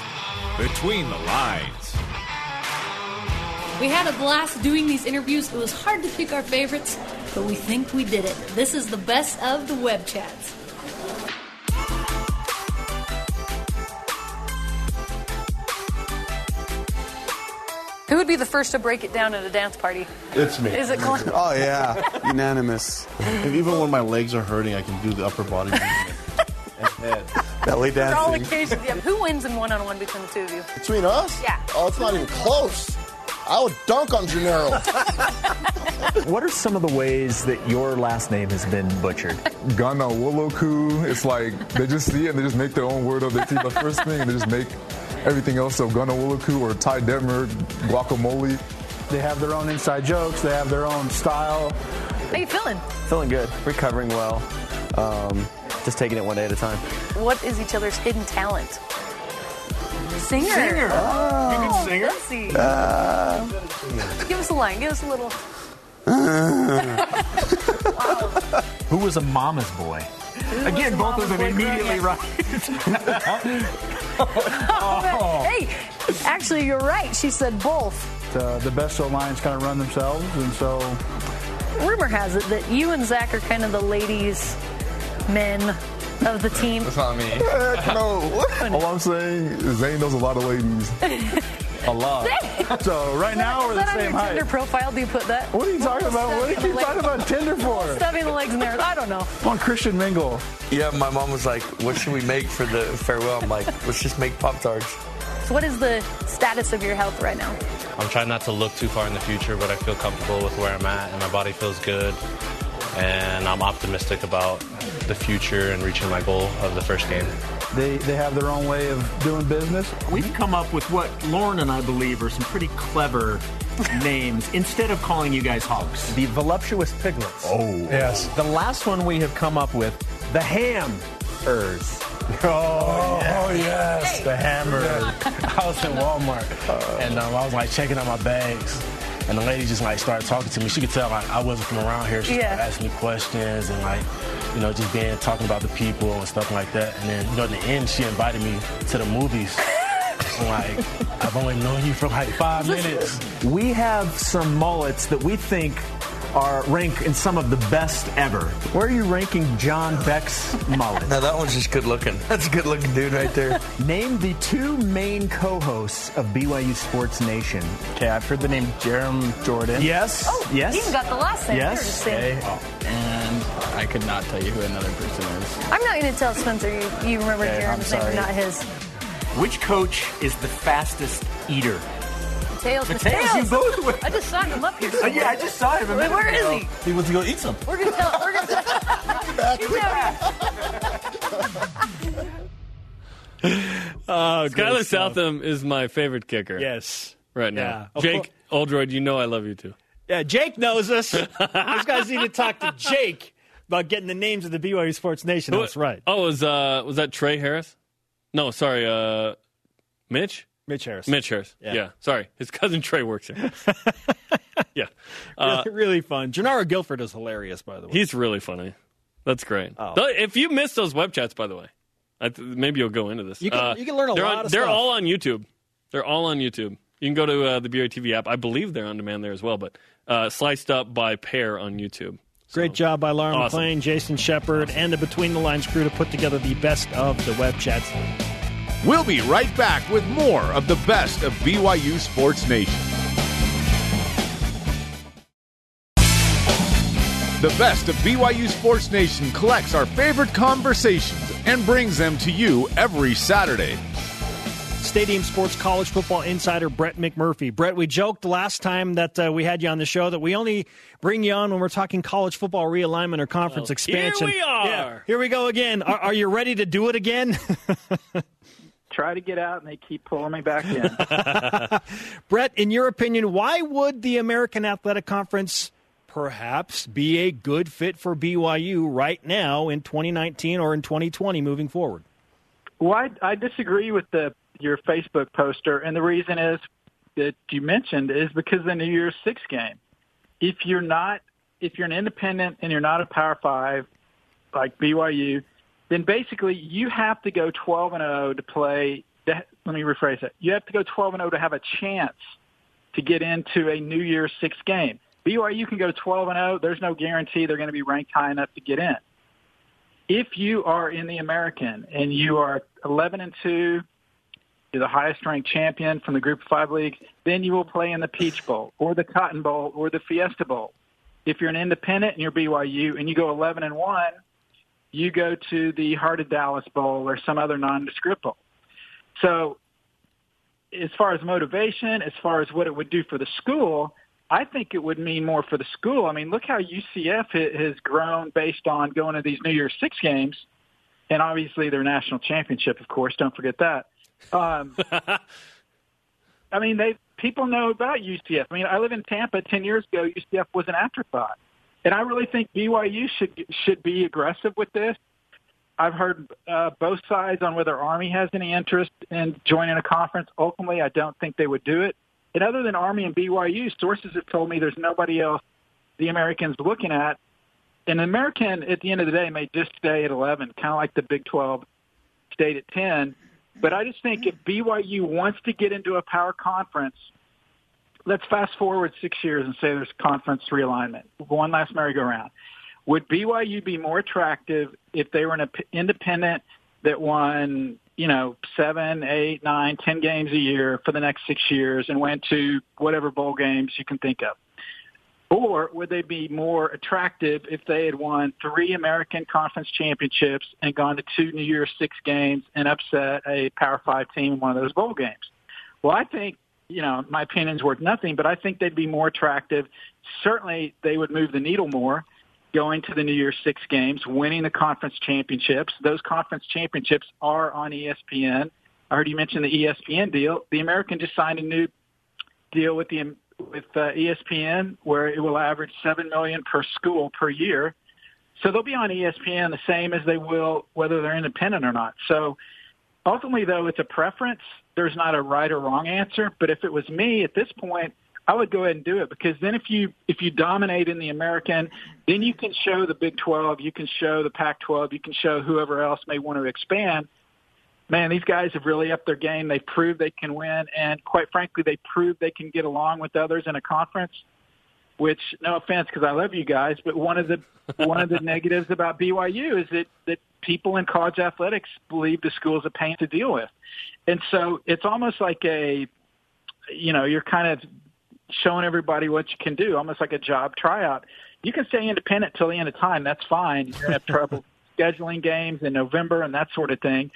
Between the Lynes. We had a blast doing these interviews. It was hard to pick our favorites, but we think we did it. This is the best of the web chats. Who would be the first to break it down at a dance party? It's me. Is it Colin? <laughs> Oh yeah, unanimous. If even when my legs are hurting, I can do the upper body movement and head. Belly For all occasions, yeah. Who wins in one-on-one between the two of you? Between us? Yeah. Oh, it's not even close. I would dunk on Gennaro. <laughs> What are some of the ways that your last name has been butchered? Ghana Woloku. It's like they just see it and they just make their own word of it. They see the first thing and they just make everything else. So Ghana Woloku or Ty Detmer, guacamole. They have their own inside jokes. They have their own style. How you feeling? Feeling good. Recovering well. Um, just taking it one day at a time. What is each other's hidden talent? Singer. Singer. Oh, You can singer? fancy. Uh, Give us a line. Give us a little. <laughs> Who was a mama's boy? Again, both of them immediately right. <laughs> Oh, Hey, actually, you're right. She said both. Uh, the best O lines kind of run themselves, and so Rumor has it that you and Zach are kind of the ladies' men of the team. That's not me. Heck no. All I'm saying is Zane knows a lot of ladies. <laughs> A lot. So right now we're Is the that on same your height. Tinder profile? Do you put that? What are you talking about? What are you talking about Tinder for? Stuffing the legs in there. I don't know. I'm on Christian Mingle. yeah, my mom was like, "What should we make for the farewell?" I'm like, "Let's just make Pop Tarts." So, what is the status of your health right now? I'm trying not to look too far in the future, but I feel comfortable with where I'm at, and my body feels good. And I'm optimistic about the future and reaching my goal of the first game. They they have their own way of doing business. We've come up with what Lauren and I believe are some pretty clever names instead of calling you guys hogs. The voluptuous piglets. Oh. Yes. The last one we have come up with, the ham-ers. Oh, yes, the hammer. <laughs> I was in Walmart and um, I was like checking out my bags. And the lady just like started talking to me. She could tell like I wasn't from around here. She Yeah. started asking me questions and like, you know, just being talking about the people and stuff like that. And then, you know, in the end, she invited me to the movies. <laughs> I'm like, I've only known you for like five <laughs> minutes. We have some mullets that we think are rank in some of the best ever. Where are you ranking John Beck's <laughs> mullet? Now that one's just good looking. <laughs> That's a good looking dude right there. <laughs> Name the two main co-hosts of BYU Sports Nation. Okay, I've heard the name Jarom Jordan. Yes. Oh, yes. you even got the last name. Yes. Interesting. Okay. Oh, and I could not tell you who another person is. I'm not going to tell Spencer you, you remember Okay, I'm Jarom's name, not his. Which coach is the fastest eater? Tails. Mateo, you both were- I just signed him up here. Oh, yeah, I just saw him Wait, where is he? He wants to go eat some. We're gonna tell. We're gonna tell. He's out here. Uh, great Skyler stuff. Southam is my favorite kicker. Yes. Right now. Of Jake Oldroyd, you know I love you too. Yeah, Jake knows us. <laughs> Those guys need to talk to Jake about getting the names of the BYU Sports Nation. That's right. Oh, was uh was that Trey Harris? No, sorry, uh Mitch? Mitch Harris. Mitch Harris. Yeah. Yeah. Sorry. His cousin Trey works here. <laughs> yeah. Uh, really, really fun. Gennaro Guilford is hilarious, by the way. he's really funny. That's great. Oh. If you missed those web chats, by the way, I th- maybe you'll go into this. You can- Uh, you can learn a lot on- of They're stuff. all on YouTube. They're all on YouTube. You can go to uh, the BYU TV app. I believe they're on demand there as well, but uh, sliced up by pair on YouTube. Great job by Lauren Awesome. McLean, Jason Shepard, and the Between the Lynes crew to put together the best of the web chats. We'll be right back with more of the best of BYU Sports Nation. The best of BYU Sports Nation collects our favorite conversations and brings them to you every Saturday. Stadium Sports College Football Insider Brett McMurphy. Brett, we joked last time that uh, we had you on the show that we only bring you on when we're talking college football realignment or conference expansion. here we are. Yeah, here we go again. Are, are you ready to do it again? <laughs> Try to get out, and they keep pulling me back in. <laughs> <laughs> Brett, in your opinion, why would the American Athletic Conference perhaps be a good fit for BYU right now in 2019 or in 2020 moving forward? Well, I, I disagree with the your Facebook poster, and the reason is that you mentioned is because of the New Year's Six game. If you're not, if you're an independent and you're not a Power Five like BYU, then basically you have to go 12 and 0 to play. Let me rephrase that. You have to go 12 and 0 to have a chance to get into a New Year's Six game. BYU can go 12 and 0. There's no guarantee they're going to be ranked high enough to get in. If you are in the American and you are 11 and 2, you're the highest ranked champion from the Group of Five leagues, then you will play in the Peach Bowl or the Cotton Bowl or the Fiesta Bowl. If you're an independent and you're BYU and you go 11 and 1, you go to the Heart of Dallas Bowl or some other nondescript bowl. So as far as motivation, as far as what it would do for the school, I think it would mean more for the school. I mean, look how UCF has grown based on going to these New Year's Six games, and obviously their national championship, of course. Don't forget that. Um, <laughs> I mean, they people know about UCF. I mean, I live in Tampa. Ten years ago, UCF was an afterthought, and I really think BYU should should be aggressive with this. I've heard uh, both sides on whether Army has any interest in joining a conference. Ultimately, I don't think they would do it. And other than Army and BYU, sources have told me there's nobody else the Americans looking at. And the American, at the end of the day, may just stay at 11, kind of like the Big 12 stayed at 10. But I just think if BYU wants to get into a power conference, let's fast forward six years and say there's conference realignment, one last merry-go-round. Would BYU be more attractive if they were an independent that won, you know, seven, eight, nine, ten games a year for the next six years and went to whatever bowl games you can think of? Or would they be more attractive if they had won three American Conference championships and gone to two New Year's Six games and upset a Power Five team in one of those bowl games? Well, I think, you know, my opinion's worth nothing, but I think they'd be more attractive. Certainly they would move the needle more going to the New Year's Six games, winning the conference championships. Those conference championships are on ESPN. I heard you mention the ESPN deal. The American just signed a new deal with the with uh, ESPN where it will average seven million per school per year. So they'll be on ESPN the same as they will whether they're independent or not. So ultimately, though, it's a preference. There's not a right or wrong answer. But if it was me at this point, I would go ahead and do it because then if you if you dominate in the American, then you can show the Big 12, you can show the Pac-12, you can show whoever else may want to expand. Man, these guys have really upped their game. They've proved they can win, and quite frankly, they proved they can get along with others in a conference. Which, no offense, because I love you guys, but one of the <laughs> one of the negatives about BYU is that that people in college athletics believe the school is a pain to deal with, and so it's almost like a you know, you're kind of showing everybody what you can do, almost like a job tryout. You can stay independent till the end of time. That's fine. You're gonna have trouble <laughs> scheduling games in November and that sort of thing.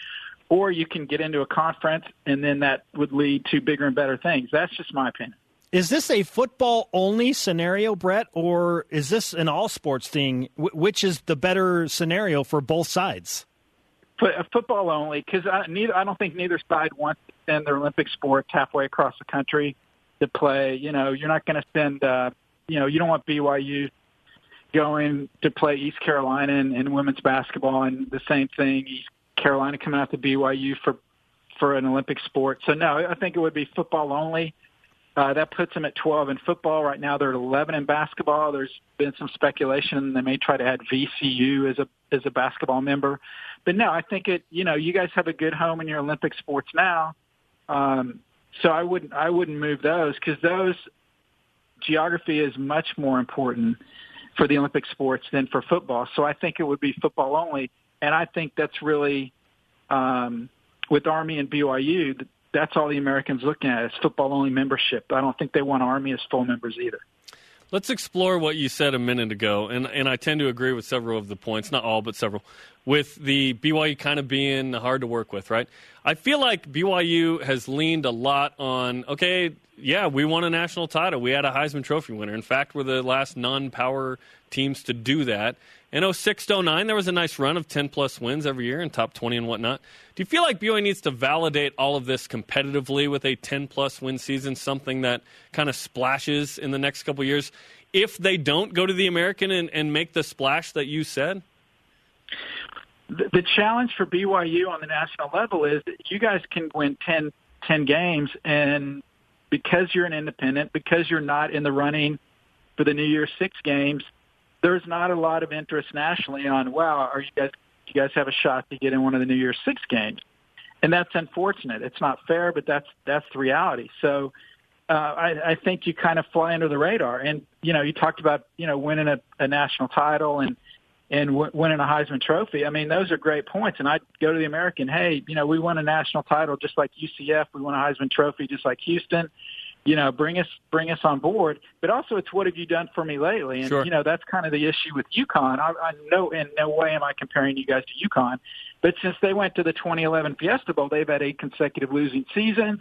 Or you can get into a conference, and then that would lead to bigger and better things. That's just my opinion. Is this a football only scenario, Brett, or is this an all sports thing? which is the better scenario for both sides? Uh, football only, because I, I don't think neither side wants to send their Olympic sports halfway across the country to play. You know, you're not going to send, uh, you know, you don't want BYU going to play East Carolina in, in women's basketball and the same thing, East Carolina coming out to BYU for for an Olympic sport. So no, I think it would be football only. Uh, that puts them at 12 in football. Right now they're at 11 in basketball. There's been some speculation they may try to add VCU as a as a basketball member. But no, I think it. You know, you guys have a good home in your Olympic sports now. Um, so I wouldn't I wouldn't move those because those geography is much more important for the Olympic sports than for football. So I think it would be football only, and I think that's really um, with Army and BYU. That's all the Americans looking at is football only membership. I don't think they want Army as full members either. Let's explore what you said a minute ago, and and I tend to agree with several of the points, not all, but several, with the BYU kind of being hard to work with, right? I feel like BYU has leaned a lot on, okay, yeah, we won a national title. We had a Heisman Trophy winner. In fact, we're the last non power teams to do that. In 06 09, there was a nice run of 10 plus wins every year in top 20 and whatnot. Do you feel like BYU needs to validate all of this competitively with a 10 plus win season, something that kind of splashes in the next couple years, if they don't go to the American and, and make the splash that you said? The, challenge for BYU on the national level is that you guys can win 10, 10 games, and because you're an independent, because you're not in the running for the New Year's Six games, there's not a lot of interest nationally on, wow, are you guys do you guys have a shot to get in one of the New Year's Six games? And that's unfortunate. It's not fair, but that's that's the reality. So uh, I, I think you kind of fly under the radar. And you know, you talked about you know winning a, a national title and and w- winning a Heisman Trophy. I mean, those are great points. And I'd go to the American, hey, you know, we won a national title just like UCF. We won a Heisman Trophy just like Houston. you know, bring us bring us on board. But also, it's what have you done for me lately? And Sure. you know, that's kind of the issue with UConn. I, I know in no way am I comparing you guys to UConn, but since they went to the 2011 Fiesta Bowl, they've had eight consecutive losing seasons.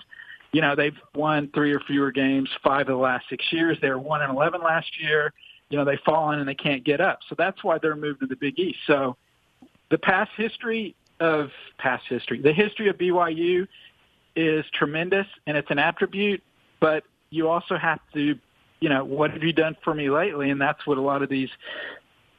You know, they've won three or fewer games five of the last six years. They were one and 11 last year. You know, they fall in and they can't get up. So that's why they're moved to the Big East. So the past history of past history, the history of BYU is tremendous and it's an attribute, but you also have to, you know, what have you done for me lately? And that's what a lot of these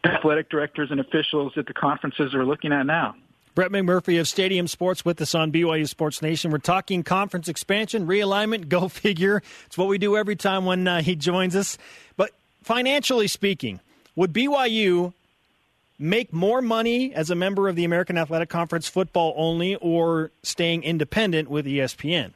athletic directors and officials at the conferences are looking at now. Brett McMurphy of Stadium Sports with us on BYU Sports Nation. We're talking conference expansion, realignment, <laughs> go figure. It's what we do every time when uh, he joins us. But financially speaking, would BYU make more money as a member of the American Athletic Conference football only or staying independent with ESPN?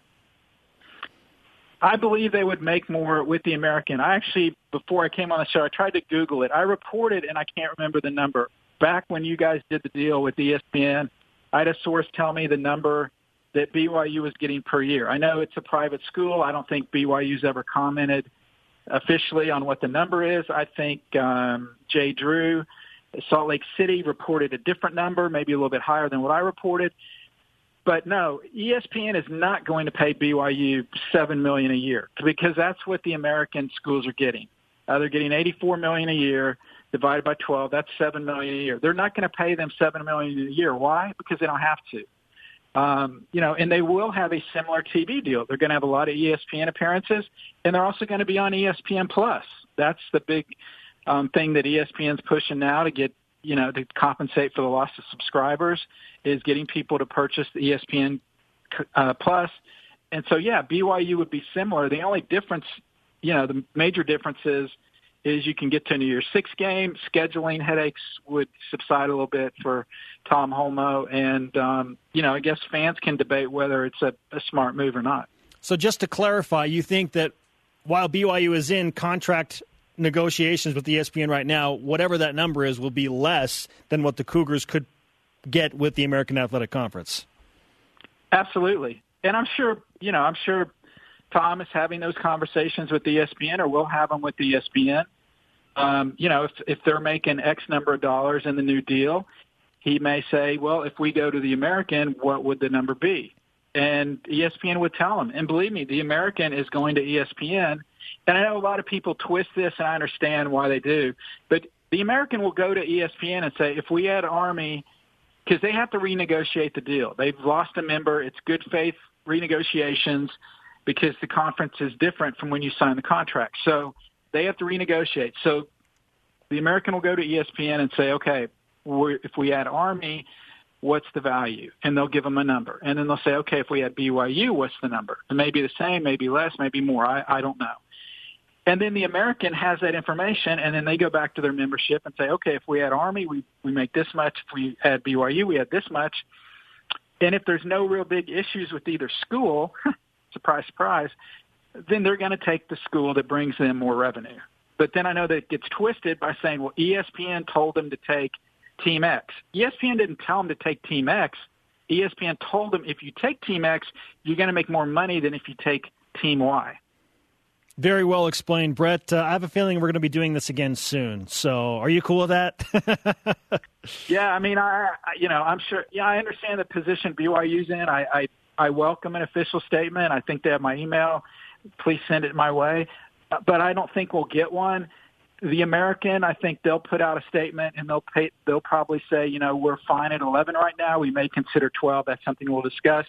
I believe they would make more with the American. I actually, before I came on the show, I tried to Google it. I reported, and I can't remember the number. Back when you guys did the deal with ESPN, I had a source tell me the number that BYU was getting per year. I know it's a private school. I don't think BYU's ever commented officially on what the number is. I think um, Jay Drew, Salt Lake City, reported a different number, maybe a little bit higher than what I reported. But no, ESPN is not going to pay BYU seven million a year because that's what the American schools are getting. Uh, they're getting eighty-four million a year divided by twelve. That's seven million a year. They're not going to pay them seven million a year. Why? Because they don't have to. Um, you know, and they will have a similar TV deal. They're going to have a lot of ESPN appearances, and they're also going to be on ESPN Plus. That's the big um, thing that ESPN's pushing now to get you know to compensate for the loss of subscribers is getting people to purchase the ESPN uh, Plus. And so yeah, BYU would be similar. The only difference, you know, the major difference is is you can get to a New Year's Six game. Scheduling headaches would subside a little bit for Tom Holmoe, and um, you know, I guess fans can debate whether it's a, a smart move or not. So just to clarify, you think that while BYU is in contract negotiations with ESPN right now, whatever that number is will be less than what the Cougars could get with the American Athletic Conference. Absolutely. And I'm sure, you know, I'm sure Tom is having those conversations with ESPN or we'll have them with ESPN. Um, you know, if, if they're making X number of dollars in the new deal, he may say, well, if we go to the American, what would the number be? And ESPN would tell him. And believe me, the American is going to ESPN. And I know a lot of people twist this, and I understand why they do. But the American will go to ESPN and say, if we had Army, because they have to renegotiate the deal. They've lost a member. It's good faith renegotiations because the conference is different from when you sign the contract. So they have to renegotiate. So the American will go to ESPN and say, okay, if we add Army, what's the value? And they'll give them a number. And then they'll say, okay, if we add BYU, what's the number? It may be the same, maybe less, maybe more. I, I don't know. And then the American has that information, and then they go back to their membership and say, okay, if we had Army, we, we make this much. If we had BYU, we had this much. And if there's no real big issues with either school, <laughs> surprise, surprise, then they're going to take the school that brings them more revenue. But then I know that it gets twisted by saying, well, ESPN told them to take Team X. ESPN didn't tell them to take Team X. ESPN told them if you take Team X, you're going to make more money than if you take Team Y. Very well explained, Brett. Uh, I have a feeling we're going to be doing this again soon. So, are you cool with that? <laughs> Yeah, I mean, I, I you know, I'm sure. Yeah, I understand the position BYU's in. I, I I welcome an official statement. I think they have my email. Please send it my way. But I don't think we'll get one. The American, I think they'll put out a statement and they'll pay, they'll probably say, you know, we're fine at 11 right now. We may consider 12. That's something we'll discuss.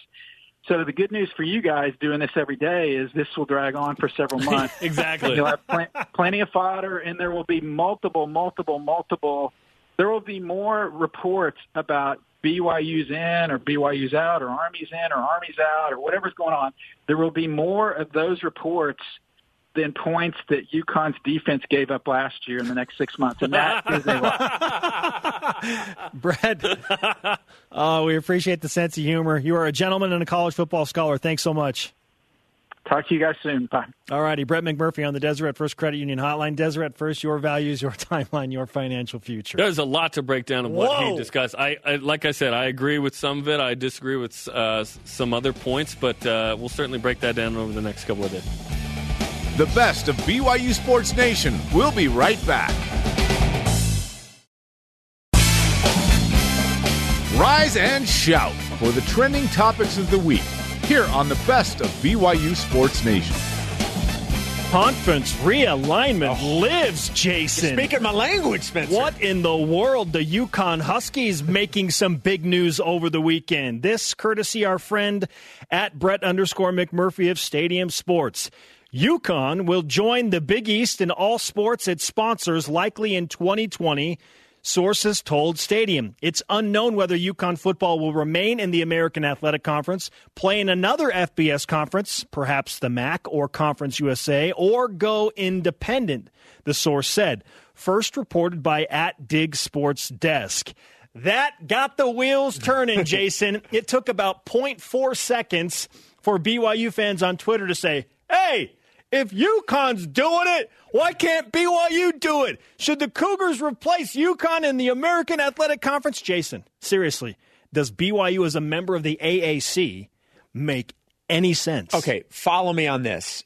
So the good news for you guys doing this every day is this will drag on for several <laughs> months. Exactly. You'll have pl- plenty of fodder, and there will be multiple, multiple, multiple. There will be more reports about BYU's in or BYU's out or Army's in or Army's out or whatever's going on. There will be more of those reports than points that UConn's defense gave up last year in the next six months, and that is a lot. <laughs> Brett, uh, we appreciate the sense of humor. You are a gentleman and a college football scholar. Thanks so much. Talk to you guys soon. Bye. All righty, Brett McMurphy on the Deseret First Credit Union Hotline. Deseret First, your values, your <laughs> timeline, your financial future. There's a lot to break down of what Whoa. he discussed. I, I, like I said, I agree with some of it. I disagree with uh, some other points, but uh, we'll certainly break that down over the next couple of days. The best of BYU Sports Nation. We'll be right back. Rise and shout for the trending topics of the week here on the best of BYU Sports Nation. Conference realignment oh. lives, Jason. Speaking my language, Spencer. What in the world? The UConn Huskies making some big news over the weekend. This courtesy our friend at Brett underscore McMurphy of Stadium Sports. UConn will join the Big East in all sports it sponsors likely in 2020. Sources told Stadium. It's unknown whether UConn football will remain in the American Athletic Conference, play in another FBS conference, perhaps the MAC or Conference USA, or go independent, the source said. First reported by at Dig Sports Desk. That got the wheels turning, <laughs> Jason. it took about 0.4 seconds for BYU fans on Twitter to say, hey, if UConn's doing it, why can't BYU do it? Should the Cougars replace UConn in the American Athletic Conference? Jason, seriously, does BYU as a member of the AAC make any sense? Okay, follow me on this.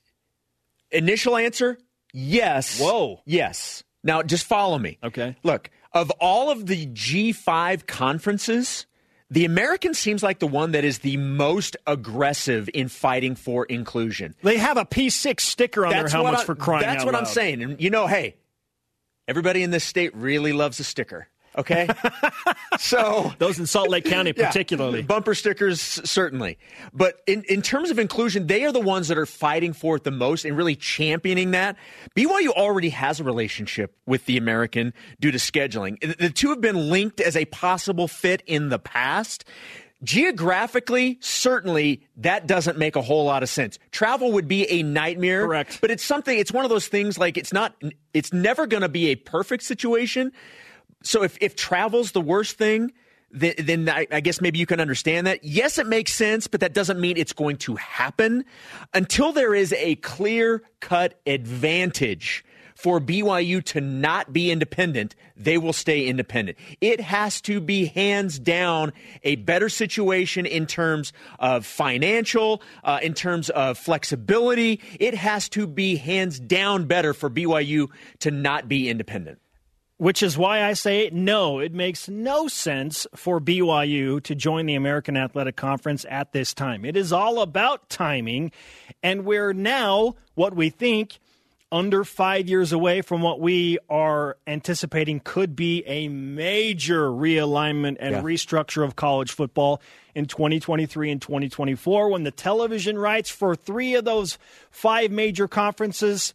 Initial answer yes. Whoa. Yes. Now, just follow me. Okay. Look, of all of the G5 conferences, the American seems like the one that is the most aggressive in fighting for inclusion. They have a P6 sticker on That's their helmets I- for crying That's what I'm saying. And you know, hey, everybody in this state really loves a sticker. Okay, <laughs> so those in Salt Lake County <laughs> Yeah, particularly. bumper stickers certainly, but in in terms of inclusion, they are the ones that are fighting for it the most and really championing that. BYU already has a relationship with the American due to scheduling. The- The two have been linked as a possible fit in the past. Geographically, certainly that doesn't make a whole lot of sense. Travel would be a nightmare. Correct. But it's something, it's one of those things like it's not, it's never going to be a perfect situation. So if, if travel's the worst thing, then, then I, I guess maybe you can understand that. Yes, it makes sense, but that doesn't mean it's going to happen until there is a clear cut advantage for BYU to not be independent, they will stay independent. It has to be hands down a better situation in terms of financial, uh, in terms of flexibility. It has to be hands down better for BYU to not be independent. Which is why I say no, it makes no sense for BYU to join the American Athletic Conference at this time. It is all about timing, and we're now what we think under five years away from what we are anticipating could be a major realignment and Yeah. restructure of college football in 2023 and 2024 when the television rights for three of those five major conferences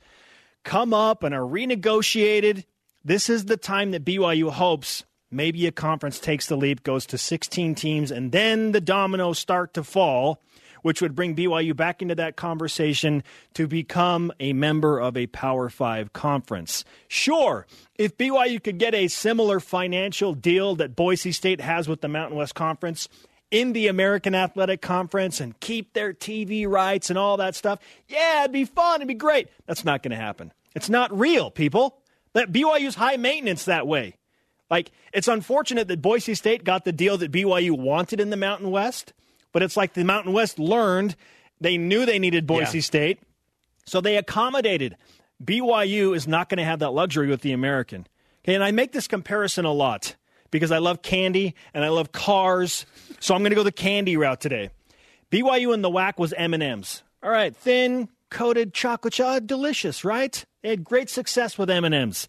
come up and are renegotiated. This is the time that BYU hopes maybe a conference takes the leap, goes to 16 teams, and then the dominoes start to fall, which would bring BYU back into that conversation to become a member of a Power Five conference. Sure, if BYU could get a similar financial deal that Boise State has with the Mountain West Conference, in the American Athletic Conference and keep their TV rights and all that stuff. Yeah, it'd be fun. It'd be great. That's not going to happen. It's not real, people. That BYU's high maintenance that way. Like, it's unfortunate that Boise State got the deal that BYU wanted in the Mountain West, but it's like the Mountain West learned they knew they needed Boise Yeah. State, so they accommodated. BYU is not going to have that luxury with the American. Okay, and I make this comparison a lot because I love candy and I love cars, so I'm going to go the candy route today. BYU in the WAC was M&Ms. All right, thin coated chocolate chip, uh, delicious, right? They had great success with M&Ms.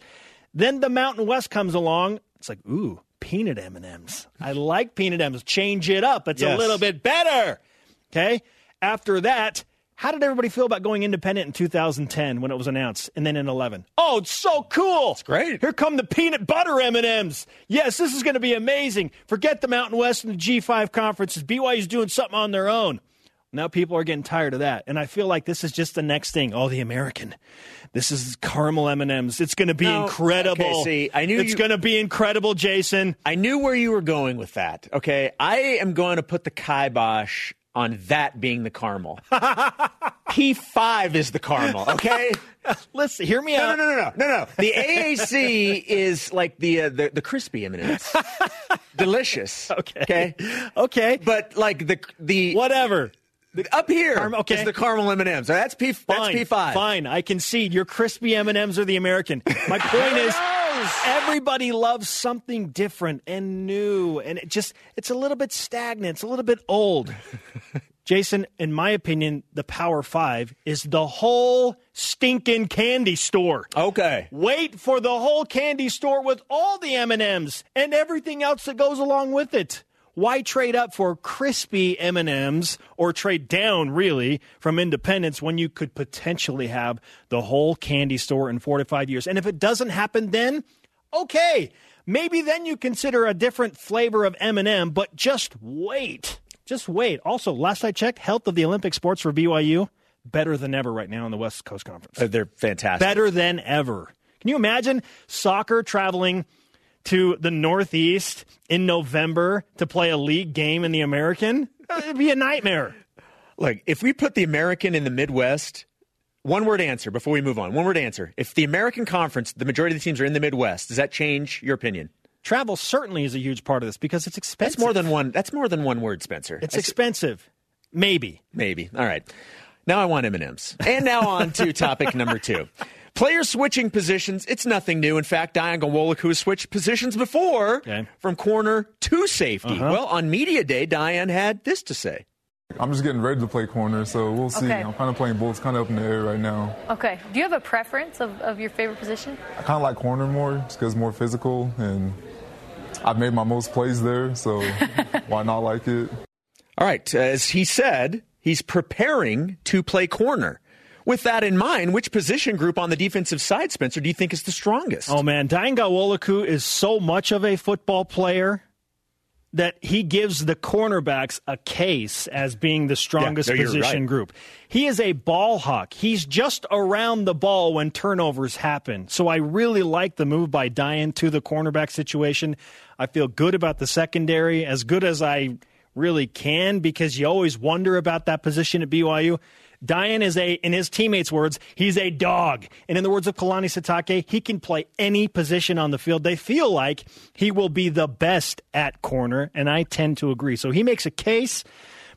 Then the Mountain West comes along. It's like, ooh, peanut M&Ms. I like peanut M&Ms. Change it up. It's a little bit better. Okay? After that, how did everybody feel about going independent in 2010 when it was announced, and then in 11? Oh, it's so cool! It's great. Here come the peanut butter M and M's. Yes, this is going to be amazing. Forget the Mountain West and the G5 conferences. BYU's doing something on their own. Now people are getting tired of that, and I feel like this is just the next thing. Oh, the American. This is caramel M and M's. It's going to be No, incredible. okay, see, I knew it's you- going to be incredible, Jason. I knew where you were going with that. Okay. I am going to put the kibosh on that being the caramel. <laughs> P5 is the caramel, okay? <laughs> Listen, hear me no, out. No, no, no, no, no, no. The AAC <laughs> is like the uh, the, the crispy M&Ms. Delicious. Okay. Okay. Okay. But like the the Whatever. Up here okay. is the caramel M&Ms. So that's P. Fine, That's P5. Fine, I concede. Your crispy M and M's are the American. My <laughs> point is, everybody loves something different and new, and it just it's a little bit stagnant. It's a little bit old. <laughs> Jason, in my opinion, the Power Five is the whole stinking candy store. Okay. Wait for the whole candy store with all the M and M's and everything else that goes along with it. Why trade up for crispy M&Ms or trade down really from independence when you could potentially have the whole candy store in 4 to 5 years? And if it doesn't happen then, okay, maybe then you consider a different flavor of M&M, but just wait. Just wait. Also, last I checked, health of the Olympic sports for BYU better than ever right now in the West Coast Conference. Uh, they're fantastic. Better than ever. Can you imagine soccer traveling to the Northeast in November to play a league game in the American? Uh, it'd be a nightmare. Look, if we put the American in the Midwest, one word answer before we move on. One word answer. If the American Conference, the majority of the teams are in the Midwest, does that change your opinion? Travel certainly is a huge part of this because it's expensive. That's more than one. That's more than one word, Spencer. It's I expensive. Maybe. Maybe. All right. Now I want M&Ms. And now on to <laughs> topic number two. Players switching positions, it's nothing new. In fact, Dayan Ghanwoloku, who has switched positions before from corner to safety. Uh-huh. Well, on Media Day, Dayan had this to say. I'm just getting ready to play corner, so we'll see. Okay. I'm kind of playing both, kind of up in the air right now. Okay. Do you have a preference of, of your favorite position? I kind of like corner more, just because it's more physical, and I've made my most plays there, so <laughs> why not like it? All right. As he said, he's preparing to play corner. With that in mind, which position group on the defensive side, Spencer, do you think is the strongest? Oh man, Dayan Ghanwoloku is so much of a football player that he gives the cornerbacks a case as being the strongest no, position right. group. He is a ball hawk. He's just around the ball when turnovers happen. So I really like the move by Dayan to the cornerback situation. I feel good about the secondary, as good as I really can, because you always wonder about that position at BYU. Dayan is a, in his teammates' words, he's a dog. And in the words of Kalani Sitake, he can play any position on the field. They feel like he will be the best at corner, and I tend to agree. So he makes a case,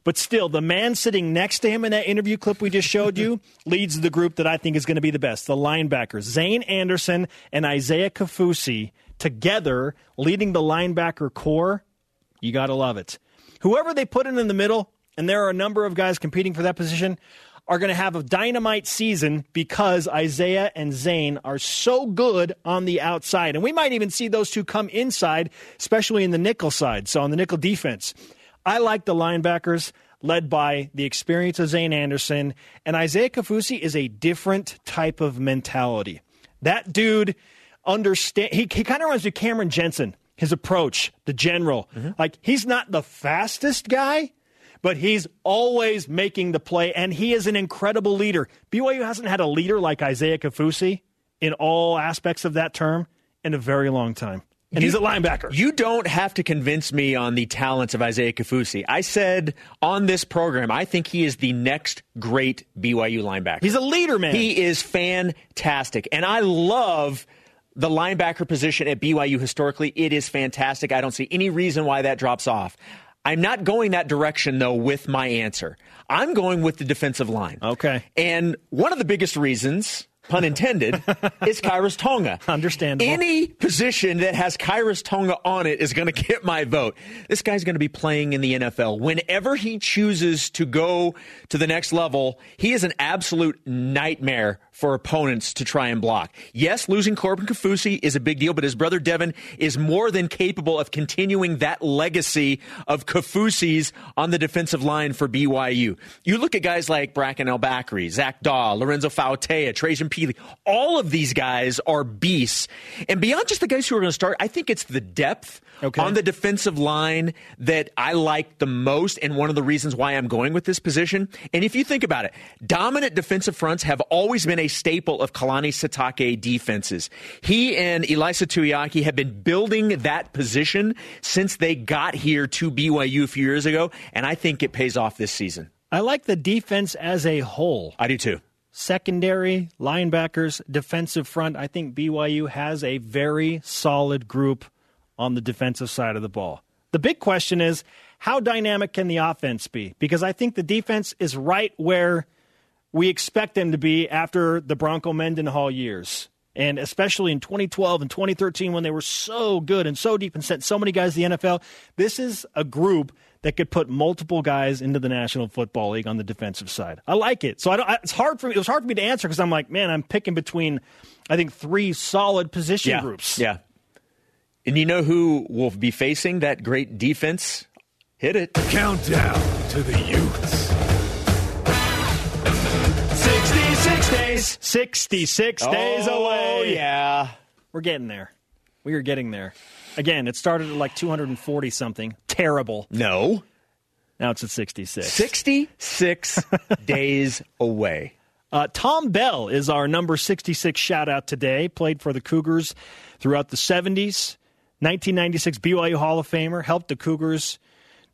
but still, the man sitting next to him in that interview clip we just showed you <laughs> leads the group that I think is going to be the best. The linebackers, Zayne Anderson and Isaiah Kaufusi, together leading the linebacker core. You got to love it. Whoever they put in in the middle, and there are a number of guys competing for that position, are going to have a dynamite season because Isaiah and Zayne are so good on the outside. And we might even see those two come inside, especially in the nickel side, so on the nickel defense. I like the linebackers led by the experience of Zayne Anderson, and Isaiah Kaufusi is a different type of mentality. That dude understand he, he kind of runs to Cameron Jensen, his approach, the general. Mm-hmm. Like he's not the fastest guy, but he's always making the play, and he is an incredible leader. BYU hasn't had a leader like Isaiah Kaufusi in all aspects of that term in a very long time. And he's a linebacker. You don't have to convince me on the talents of Isaiah Kaufusi. I said on this program, I think he is the next great BYU linebacker. He's a leader, man. He is fantastic. And I love the linebacker position at BYU historically. It is fantastic. I don't see any reason why that drops off. I'm not going that direction, though, with my answer. I'm going with the defensive line. Okay. And one of the biggest reasons, pun intended, <laughs> is Khyiris Tonga. Understandable. Any position that has Khyiris Tonga on it is going <laughs> to get my vote. This guy's going to be playing in the NFL. Whenever he chooses to go to the next level, he is an absolute nightmare for opponents to try and block. Yes, losing Corbin Kaufusi is a big deal, but his brother Devin is more than capable of continuing that legacy of Kaufusi's on the defensive line for BYU. You look at guys like Bracken El Bakri, Zac Dawe, Lorenzo Fauatea, Trajan Pili. All of these guys are beasts. And beyond just the guys who are going to start, I think it's the depth on the defensive line that I like the most and one of the reasons why I'm going with this position. And if you think about it, dominant defensive fronts have always been a staple of Kalani Sitake defenses. He and Ilaisa Tuiaki have been building that position since they got here to BYU a few years ago, and I think it pays off this season. I like the defense as a whole. I do too. Secondary, linebackers, defensive front. I think BYU has a very solid group on the defensive side of the ball. The big question is how dynamic can the offense be? Because I think the defense is right where we expect them to be after the Bronco Mendenhall years. And especially in 2012 and 2013 when they were so good and so deep and sent so many guys to the NFL, this is a group that could put multiple guys into the National Football League on the defensive side. I like it. So I don't, it's hard for me. It was hard for me to answer because I'm like, man, I'm picking between, I think, three solid position yeah. groups. Yeah. And you know who will be facing that great defense? Hit it. Countdown to the Utes. Days. 66 days Oh, away. yeah. We're getting there. We are getting there. Again, it started at like 240 something. Terrible. No. Now it's at 66. 66 <laughs> days away. Uh, Tom Bell is our number 66 shout out today. Played for the Cougars throughout the 70s. 1996 BYU Hall of Famer. Helped the Cougars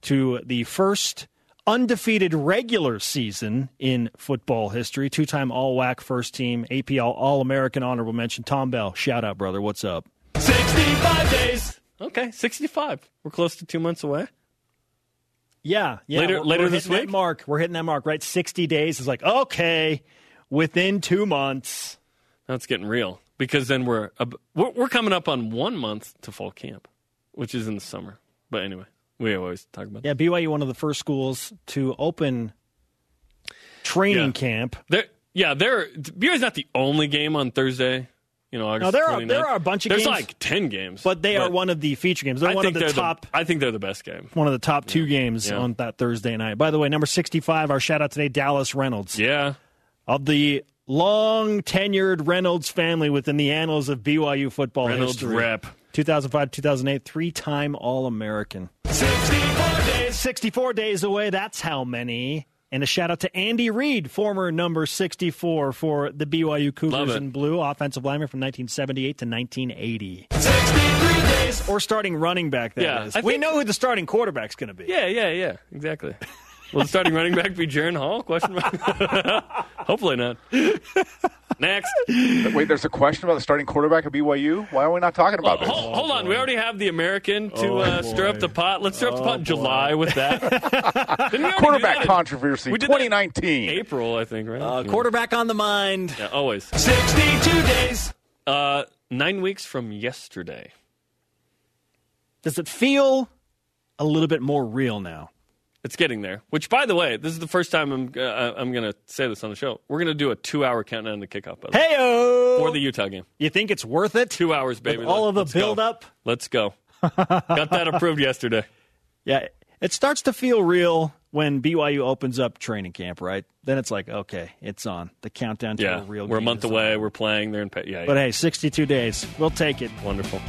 to the first undefeated regular season in football history. Two time All WAC first team, APL All American honorable mention. Tom Bell, shout out, brother. What's up? 65 days. Okay, 65. We're close to two months away. Yeah, yeah. Later- we're, later we're this hitting that week? mark. We're hitting that mark, right? 60 days is like, okay, within two months. That's getting real because then we're we're coming up on one month to fall camp, which is in the summer. But anyway, we always talk about Yeah, BYU, one of the first schools to open training Yeah. camp. There, yeah, there. BYU's not the only game on Thursday. You know, August No, there are there are a bunch of There's games. like ten games, but they are one of the feature games. They're I one of think the they're top. I think they're the best game. one of the top two games Yeah. on that Thursday night. By the way, number 65, our shout out today, Dallas Reynolds. Yeah. Of the long tenured Reynolds family within the annals of BYU football Reynolds history. rep. 2005 2008, three time All American. 64 days. 64 days away. That's how many. And a shout out to Andy Reid, former number 64 for the BYU Cougars in blue, offensive lineman from 1978 to 1980. 63 days. Or starting running back, that is. Yeah, I we think- know who the starting quarterback's going to be. Yeah, yeah, yeah. Exactly. Will the starting running back be Jaron Hall? Question mark. <laughs> Hopefully not. Next. Wait, there's a question about the starting quarterback of BYU. Why are we not talking about this? Hold, hold on, we already have the American to Oh, uh, stir up the pot. Let's stir up the Oh, pot in July with that. <laughs> Didn't we already do Quarterback that controversy, we did that 2019. April, I think, right? Uh, quarterback on the mind. Yeah, always. 62 days. Uh, nine weeks from yesterday. Does it feel a little bit more real now? It's getting there. Which, by the way, this is the first time I'm uh, I'm going to say this on the show. We're going to do a two hour countdown to kickoff. By the way, Hey for the Utah game. You think it's worth it? Two hours, baby. With all of the Let's build up? Let's go. <laughs> Got that approved yesterday. Yeah, it starts to feel real when BYU opens up training camp, right? Then it's like, okay, it's on. The countdown to Yeah, a real we're a month is on. away. We're playing. They're in. Pa- yeah, But hey, 62 days. We'll take it. Wonderful.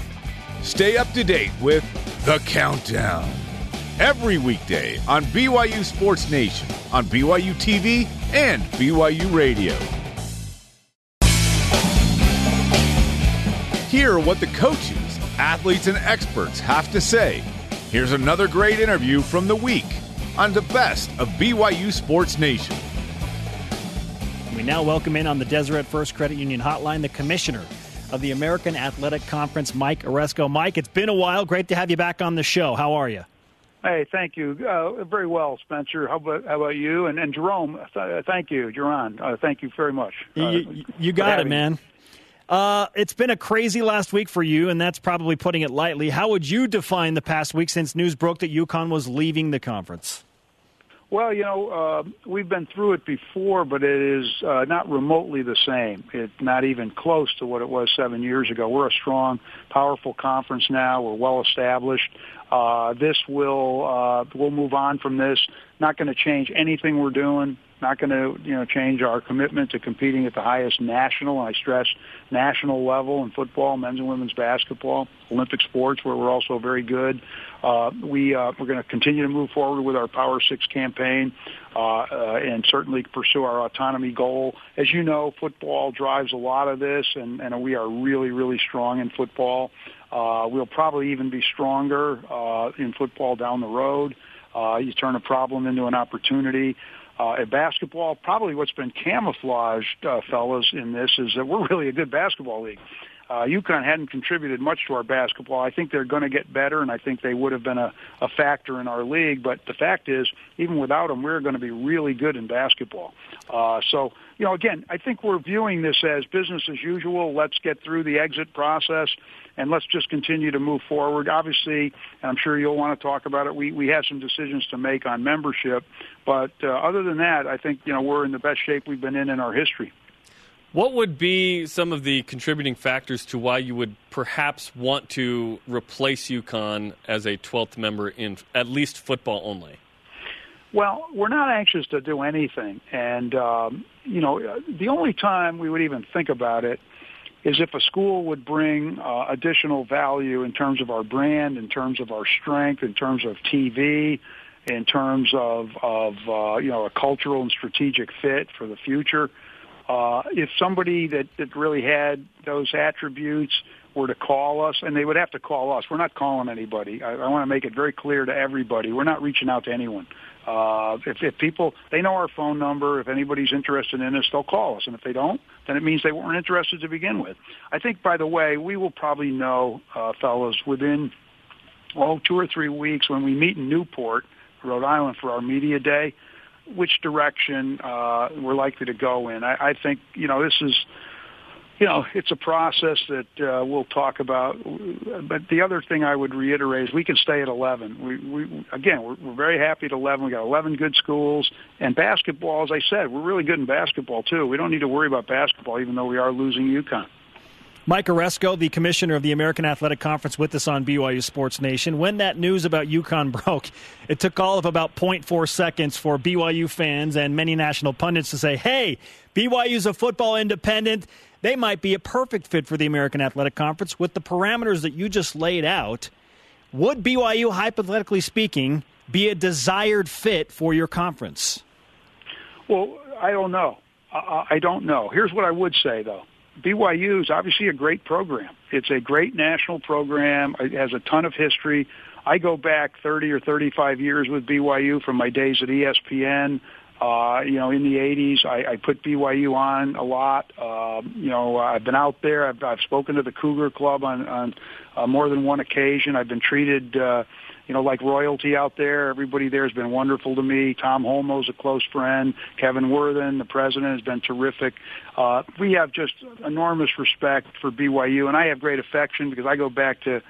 Stay up to date with The Countdown. Every weekday on BYU Sports Nation, on BYU TV, and BYU Radio. Hear what the coaches, athletes, and experts have to say. Here's another great interview from the week on the best of BYU Sports Nation. We now welcome in on the Deseret First Credit Union Hotline the commissioner of the American Athletic Conference, Mike Aresco. Mike, it's been a while. Great to have you back on the show. How are you? Hey, thank you. Uh, very well, Spencer. How about, how about you? And, and Jarom, th- thank you. Jarom, uh, thank you very much. Uh, you, you got it, man. Uh, it's been a crazy last week for you, and that's probably putting it lightly. How would you define the past week since news broke that UConn was leaving the conference? Well, you know, uh, we've been through it before, but it is uh, not remotely the same. It's not even close to what it was seven years ago. We're a strong, powerful conference now. We're well established. Uh, this will uh, we'll move on from this. Not going to change anything we're doing. Not going to you know change our commitment to competing at the highest national. I stress national level in football, men's and women's basketball, Olympic sports, where we're also very good. Uh, we uh, we're going to continue to move forward with our Power Six campaign, uh, uh, and certainly pursue our autonomy goal. As you know, football drives a lot of this, and, and we are really really strong in football. Uh, we'll probably even be stronger uh, in football down the road. Uh, you turn a problem into an opportunity. Uh, at basketball, probably what's been camouflaged, uh, fellas, in this is that we're <laughs> really a good basketball league. uh, UConn hadn't contributed much to our basketball. I think they're going to get better, and I think they would have been a, a factor in our league. But the fact is, even without them, we're going to be really good in basketball. Uh, so, you know, again, I think we're viewing this as business as usual. Let's get through the exit process, and let's just continue to move forward. Obviously, and I'm sure you'll want to talk about it. We we have some decisions to make on membership, but uh, other than that, I think you know we're in the best shape we've been in in our history. What would be some of the contributing factors to why you would perhaps want to replace UConn as a 12th member in at least football only? Well, we're not anxious to do anything. And, um, you know, the only time we would even think about it is if a school would bring uh, additional value in terms of our brand, in terms of our strength, in terms of TV, in terms of, of uh, you know, a cultural and strategic fit for the future. Uh, if somebody that, that really had those attributes were to call us, and they would have to call us. We're not calling anybody. I, I want to make it very clear to everybody. We're not reaching out to anyone. Uh, if, if people, they know our phone number. If anybody's interested in us, they'll call us. And if they don't, then it means they weren't interested to begin with. I think, by the way, we will probably know, uh, fellows, within, oh, two or three weeks when we meet in Newport, Rhode Island for our media day which direction uh, we're likely to go in. I, I think you know this is you know it's a process that uh, we'll talk about. But the other thing I would reiterate is we can stay at 11. We, we again we're, we're very happy at 11. We got 11 good schools and basketball. As I said, we're really good in basketball too. We don't need to worry about basketball, even though we are losing UConn. Mike Aresco, the commissioner of the American Athletic Conference, with us on BYU Sports Nation. When that news about UConn <laughs> broke, it took all of about 0.4 seconds for BYU fans and many national pundits to say, hey, BYU's a football independent. They might be a perfect fit for the American Athletic Conference with the parameters that you just laid out. Would BYU, hypothetically speaking, be a desired fit for your conference? Well, I don't know. I don't know. Here's what I would say, though. BYU is obviously a great program. It's a great national program. It has a ton of history. I go back 30 or 35 years with BYU from my days at ESPN. Uh, you know, in the 80s, I, I put BYU on a lot. Uh, you know, I've been out there. I've, I've spoken to the Cougar Club on, on uh, more than one occasion. I've been treated, uh, you know, like royalty out there. Everybody there has been wonderful to me. Tom Holmoe's a close friend. Kevin Worthen, the president, has been terrific. Uh, we have just enormous respect for BYU, and I have great affection because I go back to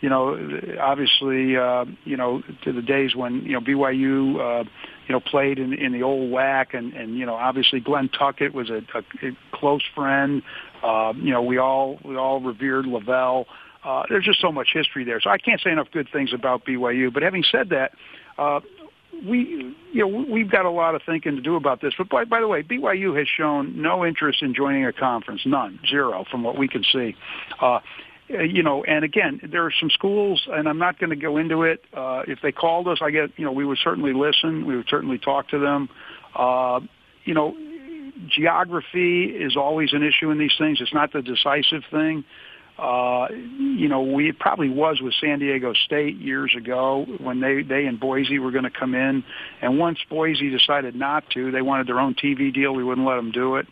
you know, obviously, uh, you know, to the days when you know BYU, uh, you know, played in in the old WAC, and and you know, obviously Glenn Tuckett was a, a, a close friend. Uh, you know, we all we all revered LaVell. Uh, there's just so much history there, so I can't say enough good things about BYU. But having said that, uh, we you know we've got a lot of thinking to do about this. But by, by the way, BYU has shown no interest in joining a conference, none, zero, from what we can see. Uh, uh, you know, and again, there are some schools, and I'm not going to go into it. Uh, if they called us, I get, you know, we would certainly listen. We would certainly talk to them. Uh, you know, geography is always an issue in these things. It's not the decisive thing. Uh, you know, we it probably was with San Diego State years ago when they they and Boise were going to come in, and once Boise decided not to, they wanted their own TV deal. We wouldn't let them do it. Uh,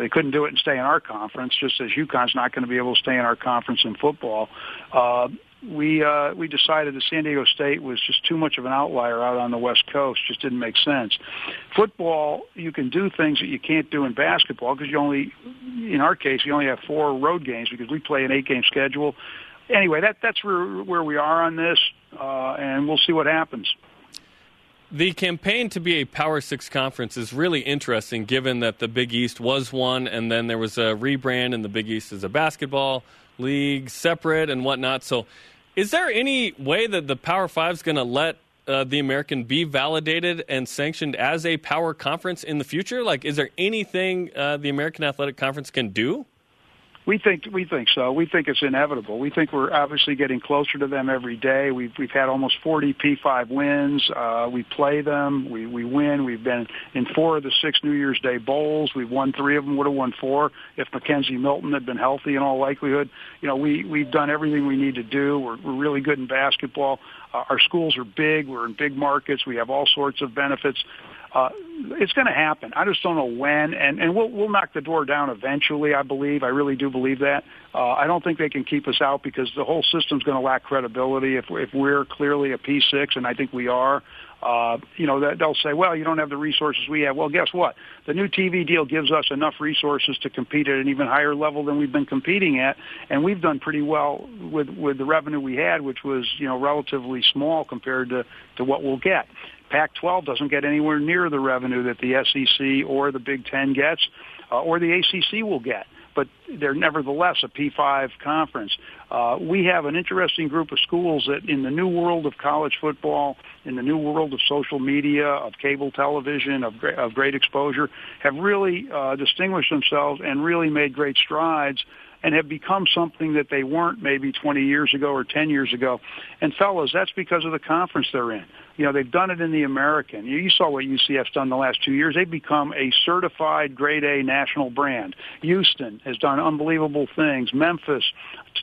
they couldn't do it and stay in our conference, just as UConn's not going to be able to stay in our conference in football. Uh, we uh, we decided that San Diego State was just too much of an outlier out on the West Coast. Just didn't make sense. Football, you can do things that you can't do in basketball because you only, in our case, you only have four road games because we play an eight-game schedule. Anyway, that that's where where we are on this, uh, and we'll see what happens. The campaign to be a Power Six conference is really interesting, given that the Big East was one, and then there was a rebrand, and the Big East is a basketball league, separate and whatnot. So, is there any way that the Power Five is going to let uh, the American be validated and sanctioned as a power conference in the future? Like, is there anything uh, the American Athletic Conference can do? We think we think so. We think it's inevitable. We think we're obviously getting closer to them every day. We've we've had almost 40 P5 wins. Uh, we play them. We we win. We've been in four of the six New Year's Day bowls. We've won three of them. Would have won four if McKenzie Milton had been healthy in all likelihood. You know, we we've done everything we need to do. We're we're really good in basketball. Uh, our schools are big. We're in big markets. We have all sorts of benefits. Uh, it's going to happen. I just don't know when, and and we'll we'll knock the door down eventually. I believe. I really do believe that. Uh, I don't think they can keep us out because the whole system's going to lack credibility if if we're clearly a P6, and I think we are. Uh, you know, they'll say, well, you don't have the resources we have. Well, guess what? The new TV deal gives us enough resources to compete at an even higher level than we've been competing at, and we've done pretty well with with the revenue we had, which was you know relatively small compared to to what we'll get. Pac-12 doesn't get anywhere near the revenue that the SEC or the Big Ten gets, uh, or the ACC will get but they're nevertheless a P5 conference. Uh, we have an interesting group of schools that, in the new world of college football, in the new world of social media, of cable television, of, great, of great exposure, have really uh, distinguished themselves and really made great strides and have become something that they weren't maybe 20 years ago or 10 years ago. And fellas, that's because of the conference they're in. You know, they've done it in the American. You saw what UCF's done the last two years. They've become a certified grade A national brand. Houston has done unbelievable things. Memphis,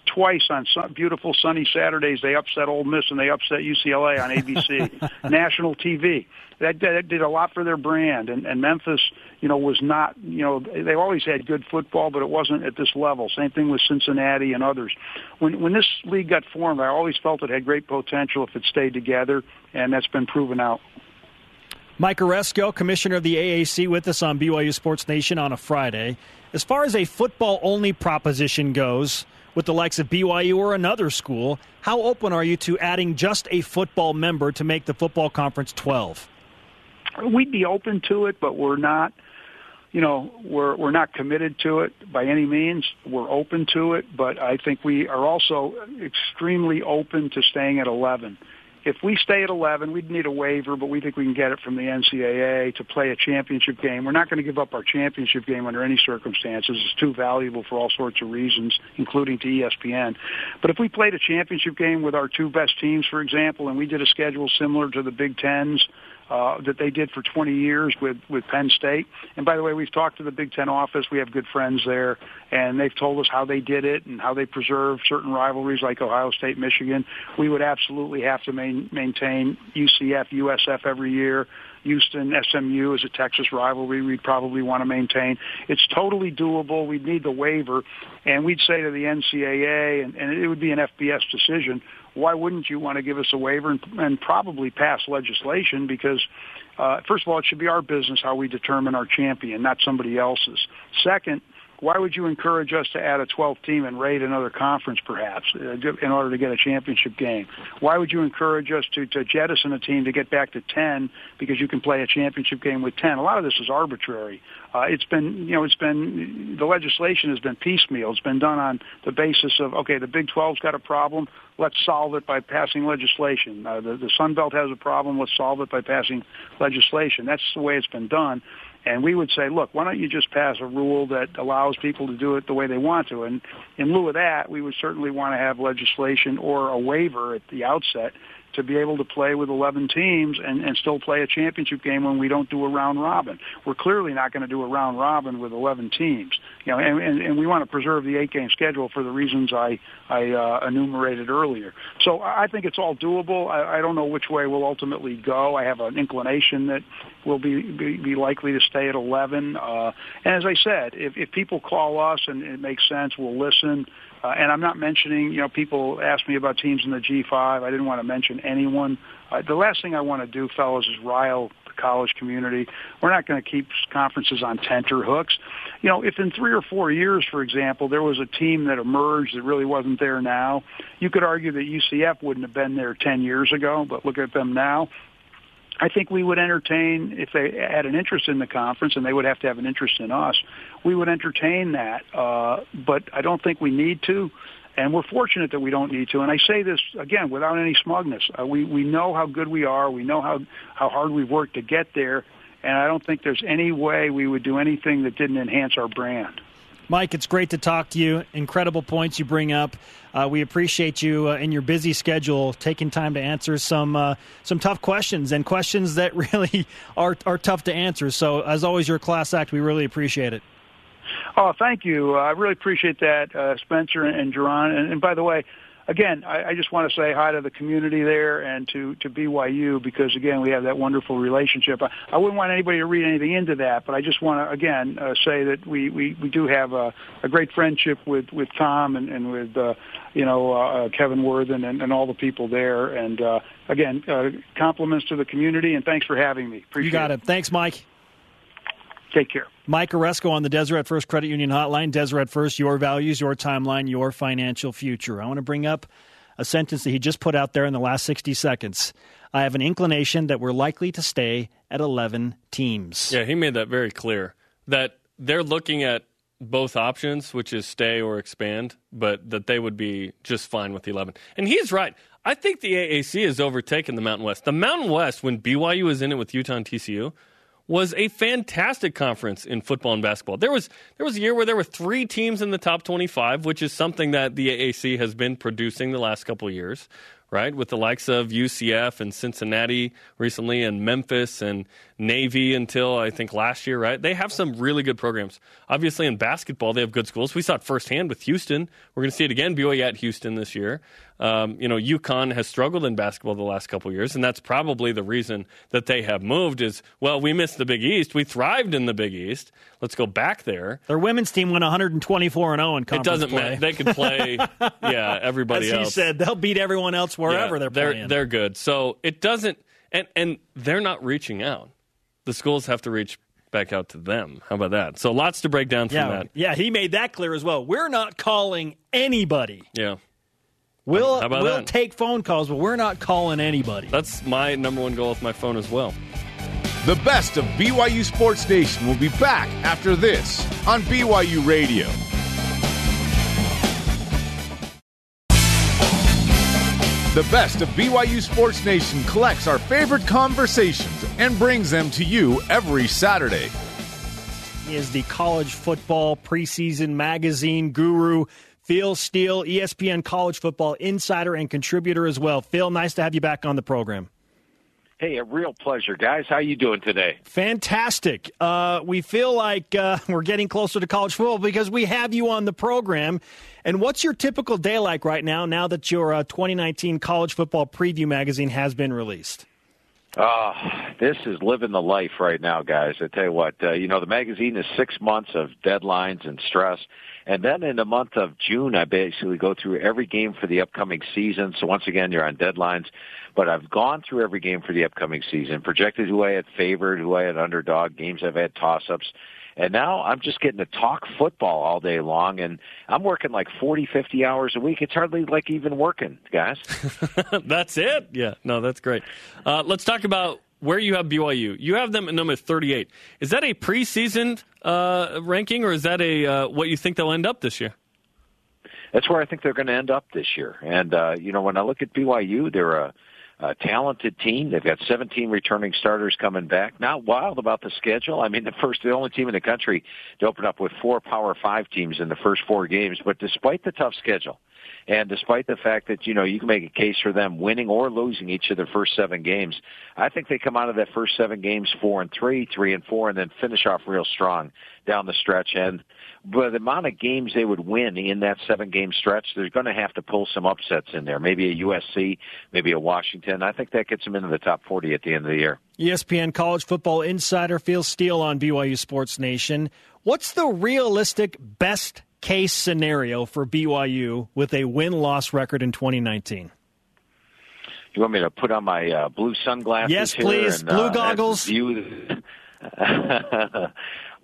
twice on beautiful sunny Saturdays, they upset Ole Miss and they upset UCLA on ABC, <laughs> national TV. That, that did a lot for their brand. And, and Memphis, you know, was not, you know, they always had good football, but it wasn't at this level. Same thing with Cincinnati and others. When when this league got formed, I always felt it had great potential if it stayed together, and that's been proven out. Mike Aresco, commissioner of the AAC, with us on BYU Sports Nation on a Friday. As far as a football only proposition goes, with the likes of BYU or another school, how open are you to adding just a football member to make the football conference 12? We'd be open to it, but we're not you know, we're we're not committed to it by any means. We're open to it, but I think we are also extremely open to staying at 11 if we stay at 11, we'd need a waiver, but we think we can get it from the NCAA to play a championship game. We're not going to give up our championship game under any circumstances. It's too valuable for all sorts of reasons, including to ESPN. But if we played a championship game with our two best teams, for example, and we did a schedule similar to the Big Tens, uh, that they did for 20 years with with Penn State. And by the way, we've talked to the Big Ten office. We have good friends there, and they've told us how they did it and how they preserve certain rivalries like Ohio State, Michigan. We would absolutely have to main, maintain UCF, USF every year. Houston, SMU is a Texas rivalry we'd probably want to maintain. It's totally doable. We'd need the waiver, and we'd say to the NCAA, and, and it would be an FBS decision, why wouldn't you want to give us a waiver and, and probably pass legislation? Because, uh, first of all, it should be our business how we determine our champion, not somebody else's. Second, why would you encourage us to add a 12th team and raid another conference, perhaps, uh, in order to get a championship game? Why would you encourage us to, to jettison a team to get back to 10 because you can play a championship game with 10? A lot of this is arbitrary. Uh, it's been, you know, it's been the legislation has been piecemeal. It's been done on the basis of okay, the Big 12's got a problem. Let's solve it by passing legislation. Uh, the, the Sun Belt has a problem. Let's solve it by passing legislation. That's the way it's been done. And we would say, look, why don't you just pass a rule that allows people to do it the way they want to? And in lieu of that, we would certainly want to have legislation or a waiver at the outset to be able to play with 11 teams and, and still play a championship game when we don't do a round robin. We're clearly not going to do a round robin with 11 teams. You know, and, and, and we want to preserve the eight game schedule for the reasons I, I uh, enumerated earlier. So I think it's all doable. I, I don't know which way we'll ultimately go. I have an inclination that we'll be, be, be likely to stay at 11. Uh, and as I said, if, if people call us and it makes sense, we'll listen. Uh, and I'm not mentioning, you know, people ask me about teams in the G5. I didn't want to mention anyone. Uh, the last thing I want to do, fellas, is rile the college community. We're not going to keep conferences on tenter hooks. You know, if in three or four years, for example, there was a team that emerged that really wasn't there now, you could argue that UCF wouldn't have been there 10 years ago, but look at them now. I think we would entertain if they had an interest in the conference, and they would have to have an interest in us. We would entertain that, uh, but I don't think we need to, and we're fortunate that we don't need to. And I say this again without any smugness. Uh, we we know how good we are. We know how how hard we've worked to get there, and I don't think there's any way we would do anything that didn't enhance our brand. Mike, it's great to talk to you. Incredible points you bring up. Uh, we appreciate you uh, in your busy schedule taking time to answer some uh, some tough questions and questions that <laughs> really are are tough to answer. So, as always, you're a class act. We really appreciate it. Oh, thank you. I really appreciate that, uh, Spencer and, Jarom. And, and by the way, again, I, I just want to say hi to the community there and to to BYU because again, we have that wonderful relationship. I, I wouldn't want anybody to read anything into that, but I just want to again uh, say that we we we do have a, a great friendship with with Tom and, and with uh, you know uh, Kevin Worthen and, and all the people there. And uh, again, uh, compliments to the community and thanks for having me. Appreciate you got it. Thanks, Mike. Take care. Mike Aresco on the Deseret First Credit Union Hotline. Deseret First, your values, your timeline, your financial future. I want to bring up a sentence that he just put out there in the last 60 seconds. I have an inclination that we're likely to stay at 11 teams. Yeah, he made that very clear that they're looking at both options, which is stay or expand, but that they would be just fine with 11. And he's right. I think the AAC has overtaken the Mountain West. The Mountain West, when BYU was in it with Utah and TCU, was a fantastic conference in football and basketball. There was there was a year where there were three teams in the top 25, which is something that the AAC has been producing the last couple years, right? With the likes of UCF and Cincinnati recently and Memphis and Navy until I think last year, right? They have some really good programs. Obviously in basketball, they have good schools. We saw it firsthand with Houston. We're going to see it again BYU at Houston this year. Um, you know, UConn has struggled in basketball the last couple years, and that's probably the reason that they have moved. Is well, we missed the Big East. We thrived in the Big East. Let's go back there. Their women's team went 124 and 0 in conference It doesn't play. matter. They could play. <laughs> yeah, everybody As he else. said, they'll beat everyone else wherever Yeah, they're they're playing. they're good. So it doesn't, and and they're not reaching out. The schools have to reach back out to them. How about that? So lots to break down from yeah, that. yeah, he made that clear as well. We're not calling anybody. Yeah. We'll How about we'll that? take phone calls, but we're not calling anybody. That's my number one goal with my phone as well. The best of BYU Sports Nation will be back after this on BYU Radio. The best of BYU Sports Nation collects our favorite conversations and brings them to you every Saturday. He is the college football preseason magazine guru. Phil Steele, ESPN college football insider and contributor as well. Phil, nice to have you back on the program. Hey, a real pleasure, guys. How you doing today? Fantastic. Uh, we feel like uh, <laughs> we're getting closer to college football because we have you on the program. And what's your typical day like right now? Now that your uh, 2019 college football preview magazine has been released. Uh, this is living the life right now, guys. I tell you what, uh, you know, the magazine is six months of deadlines and stress. And then in the month of June, I basically go through every game for the upcoming season. So once again, you're on deadlines. But I've gone through every game for the upcoming season, projected who I had favored, who I had underdog, games I've had toss-ups. And now I'm just getting to talk football all day long, and I'm working like 40, 50 hours a week. It's hardly like even working, guys. <laughs> that's it. Yeah, no, that's great. Uh, let's talk about where you have BYU. You have them at number 38. Is that a preseason uh, ranking, or is that a uh, what you think they'll end up this year? That's where I think they're going to end up this year. And uh, you know, when I look at BYU, they're a, a talented team. They've got 17 returning starters coming back. Not wild about the schedule. I mean, the first, the only team in the country to open up with four Power Five teams in the first four games. But despite the tough schedule, and despite the fact that, you know, you can make a case for them winning or losing each of their first seven games, I think they come out of that first seven games four and three, three and four, and then finish off real strong down the stretch. And but the amount of games they would win in that seven game stretch, they're going to have to pull some upsets in there. Maybe a USC, maybe a Washington. I think that gets them into the top 40 at the end of the year. ESPN college football insider Phil Steele on BYU Sports Nation. What's the realistic best case scenario for BYU with a win loss record in 2019? You want me to put on my uh, blue sunglasses? Yes, here please. And, Blue uh, goggles. <laughs>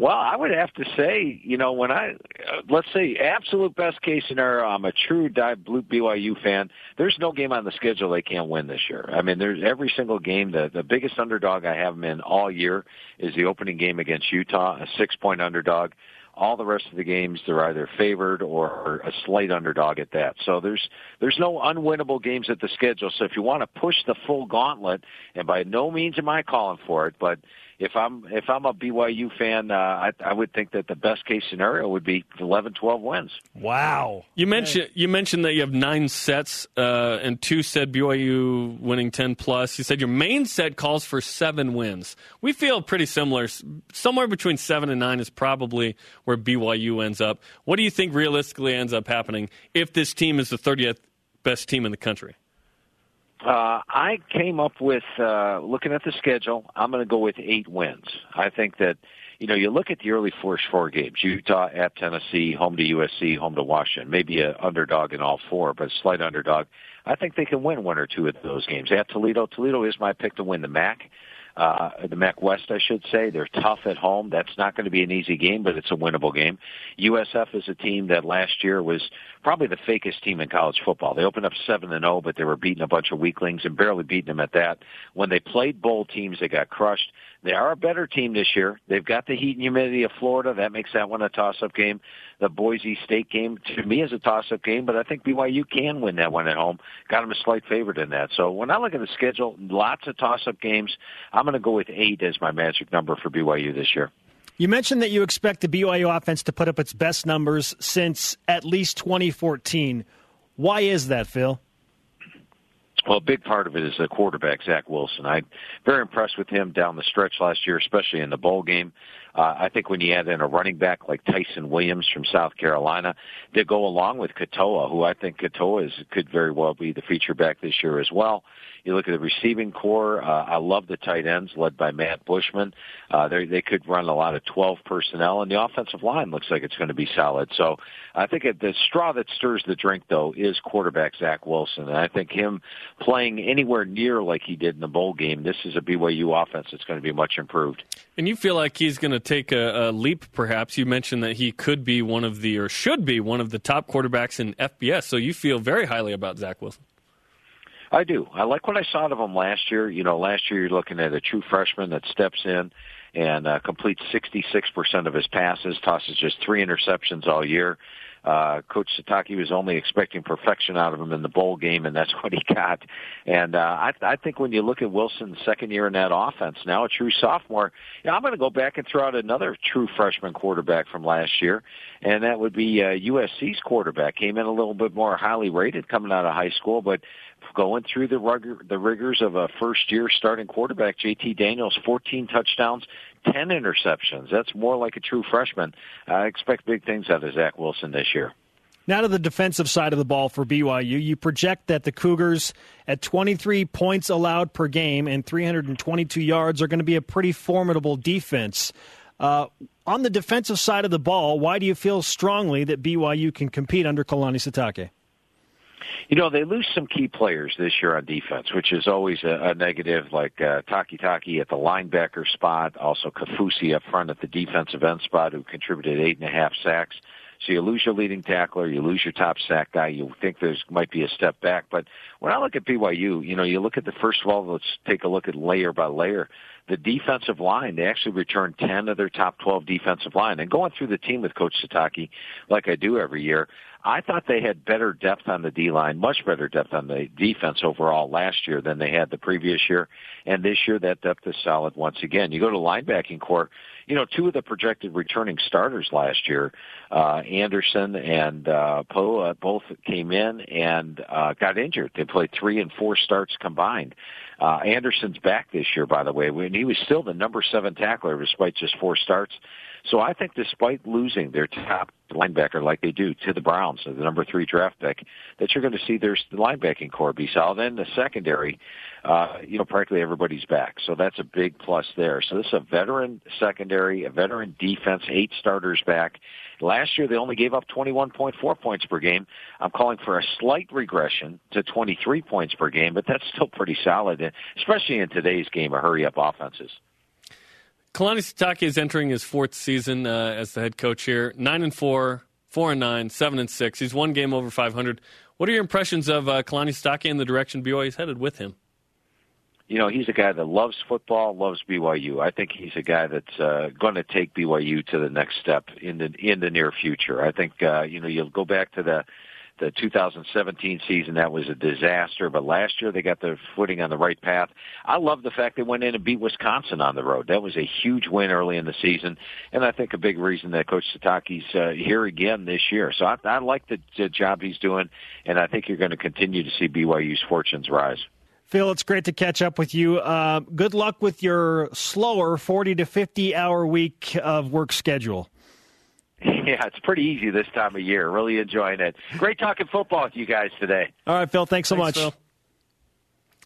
Well, I would have to say, you know, when I uh, let's say absolute best case scenario, I'm a true die blue BYU fan. There's no game on the schedule they can't win this year. I mean, there's every single game. The the biggest underdog I have them in all year is the opening game against Utah, a six point underdog. All the rest of the games, they're either favored or a slight underdog at that. So there's there's no unwinnable games at the schedule. So if you want to push the full gauntlet, and by no means am I calling for it, but if I'm if I'm a BYU fan, uh, I, I would think that the best case scenario would be 11, 12 wins. Wow. You mentioned you mentioned that you have nine sets, uh, and two said BYU winning ten plus. You said your main set calls for seven wins. We feel pretty similar. Somewhere between seven and nine is probably where BYU ends up. What do you think realistically ends up happening if this team is the thirtieth best team in the country? Uh, I came up with uh, looking at the schedule. I'm going to go with eight wins. I think that you know you look at the early first four games: Utah at Tennessee, home to USC, home to Washington. Maybe an underdog in all four, but a slight underdog. I think they can win one or two of those games. At Toledo, Toledo is my pick to win the MAC uh, the MAC West, I should say. They're tough at home. That's not going to be an easy game, but it's a winnable game. USF is a team that last year was probably the fakest team in college football. They opened up seven and zero, but they were beating a bunch of weaklings and barely beating them at that. When they played bowl teams, they got crushed. They are a better team this year. They've got the heat and humidity of Florida. That makes that one a toss-up game. The Boise State game to me is a toss-up game, but I think BYU can win that one at home. Got them a slight favorite in that. So when I look at the schedule, lots of toss-up games. I'm going to go with eight as my magic number for BYU this year. You mentioned that you expect the BYU offense to put up its best numbers since at least 2014. Why is that, Phil? Well, a big part of it is the quarterback, Zach Wilson. I'm very impressed with him down the stretch last year, especially in the bowl game. Uh, I think when you add in a running back like Ty'Son Williams from South Carolina, they go along with Katoa, who I think Katoa is could very well be the feature back this year as well. You look at the receiving corps. Uh, I love the tight ends led by Matt Bushman. Uh, they they could run a lot of 12 personnel, and the offensive line looks like it's going to be solid. So I think the straw that stirs the drink, though, is quarterback Zach Wilson, and I think him playing anywhere near like he did in the bowl game, this is a BYU offense that's going to be much improved. And you feel like he's going to take a, a leap, perhaps. You mentioned that he could be one of the, or should be one of the top quarterbacks in FBS. So you feel very highly about Zach Wilson. I do. I like what I saw of him last year. You know, last year you're looking at a true freshman that steps in and uh, completes 66% of his passes, tosses just three interceptions all year. Uh, Coach Sitake was only expecting perfection out of him in the bowl game, and that's <laughs> what he got. And uh, I, I think when you look at Wilson's second year in that offense, now a true sophomore, you know, I'm going to go back and throw out another true freshman quarterback from last year, and that would be uh, USC's quarterback. Came in a little bit more highly rated coming out of high school, but going through the rigor, the rigors of a first year starting quarterback, JT Daniels, 14 touchdowns, 10 interceptions. That's more like a true freshman. I expect big things out of Zach Wilson this year. Now to the defensive side of the ball for BYU. You project that the Cougars, at 23 points allowed per game and 322 yards, are going to be a pretty formidable defense. Uh, on the defensive side of the ball, why do you feel strongly that BYU can compete under Kalani Sitake? You know, they lose some key players this year on defense, which is always a, a negative, like uh, Takitaki at the linebacker spot, also Kaufusi up front at the defensive end spot, who contributed eight and a half sacks. So you lose your leading tackler, you lose your top sack guy. You think there's might be a step back, but when I look at BYU, you know, you look at the first of all. Let's take a look at layer by layer. The defensive line, they actually returned 10 of their top 12 defensive line. And going through the team with Coach Sitake, like I do every year, I thought they had better depth on the D line, much better depth on the defense overall last year than they had the previous year. And this year that depth is solid once again. You go to linebacking corps, you know, two of the projected returning starters last year, uh, Anderson and uh, Poe, uh, both came in and uh, got injured. They played three and four starts combined. Uh, Anderson's back this year, by the way, when he was still the number seven tackler despite just four starts. So I think despite losing their top linebacker like they do to the Browns, the number three draft pick, that you're going to see their linebacking corps be solid. Then the secondary, uh, you know, practically everybody's back. So that's a big plus there. So this is a veteran secondary, a veteran defense, eight starters back. Last year they only gave up 21.4 points per game. I'm calling for a slight regression to 23 points per game, but that's still pretty solid, especially in today's game of hurry up offenses. Kalani Sitake is entering his fourth season uh, as the head coach here. Nine and four, four and nine, seven and six. He's one game over 500. What are your impressions of uh, Kalani Sitake and the direction BYU is headed with him? You know, he's a guy that loves football, loves BYU. I think he's a guy that's uh, going to take BYU to the next step in the in the near future. I think uh, you know you'll go back to the the 2017 season, that was a disaster. But last year, they got their footing on the right path. I love the fact they went in and beat Wisconsin on the road. That was a huge win early in the season, and I think a big reason that Coach Sitake's uh, here again this year. So I, I like the, the job he's doing, and I think you're going to continue to see BYU's fortunes rise. Phil, it's great to catch up with you. Uh, good luck with your slower 40 to 50 hour week of work schedule. <laughs> Yeah, it's pretty easy this time of year. Really enjoying it. Great talking football with you guys today. All right, Phil. Thanks so Thanks, much. Phil.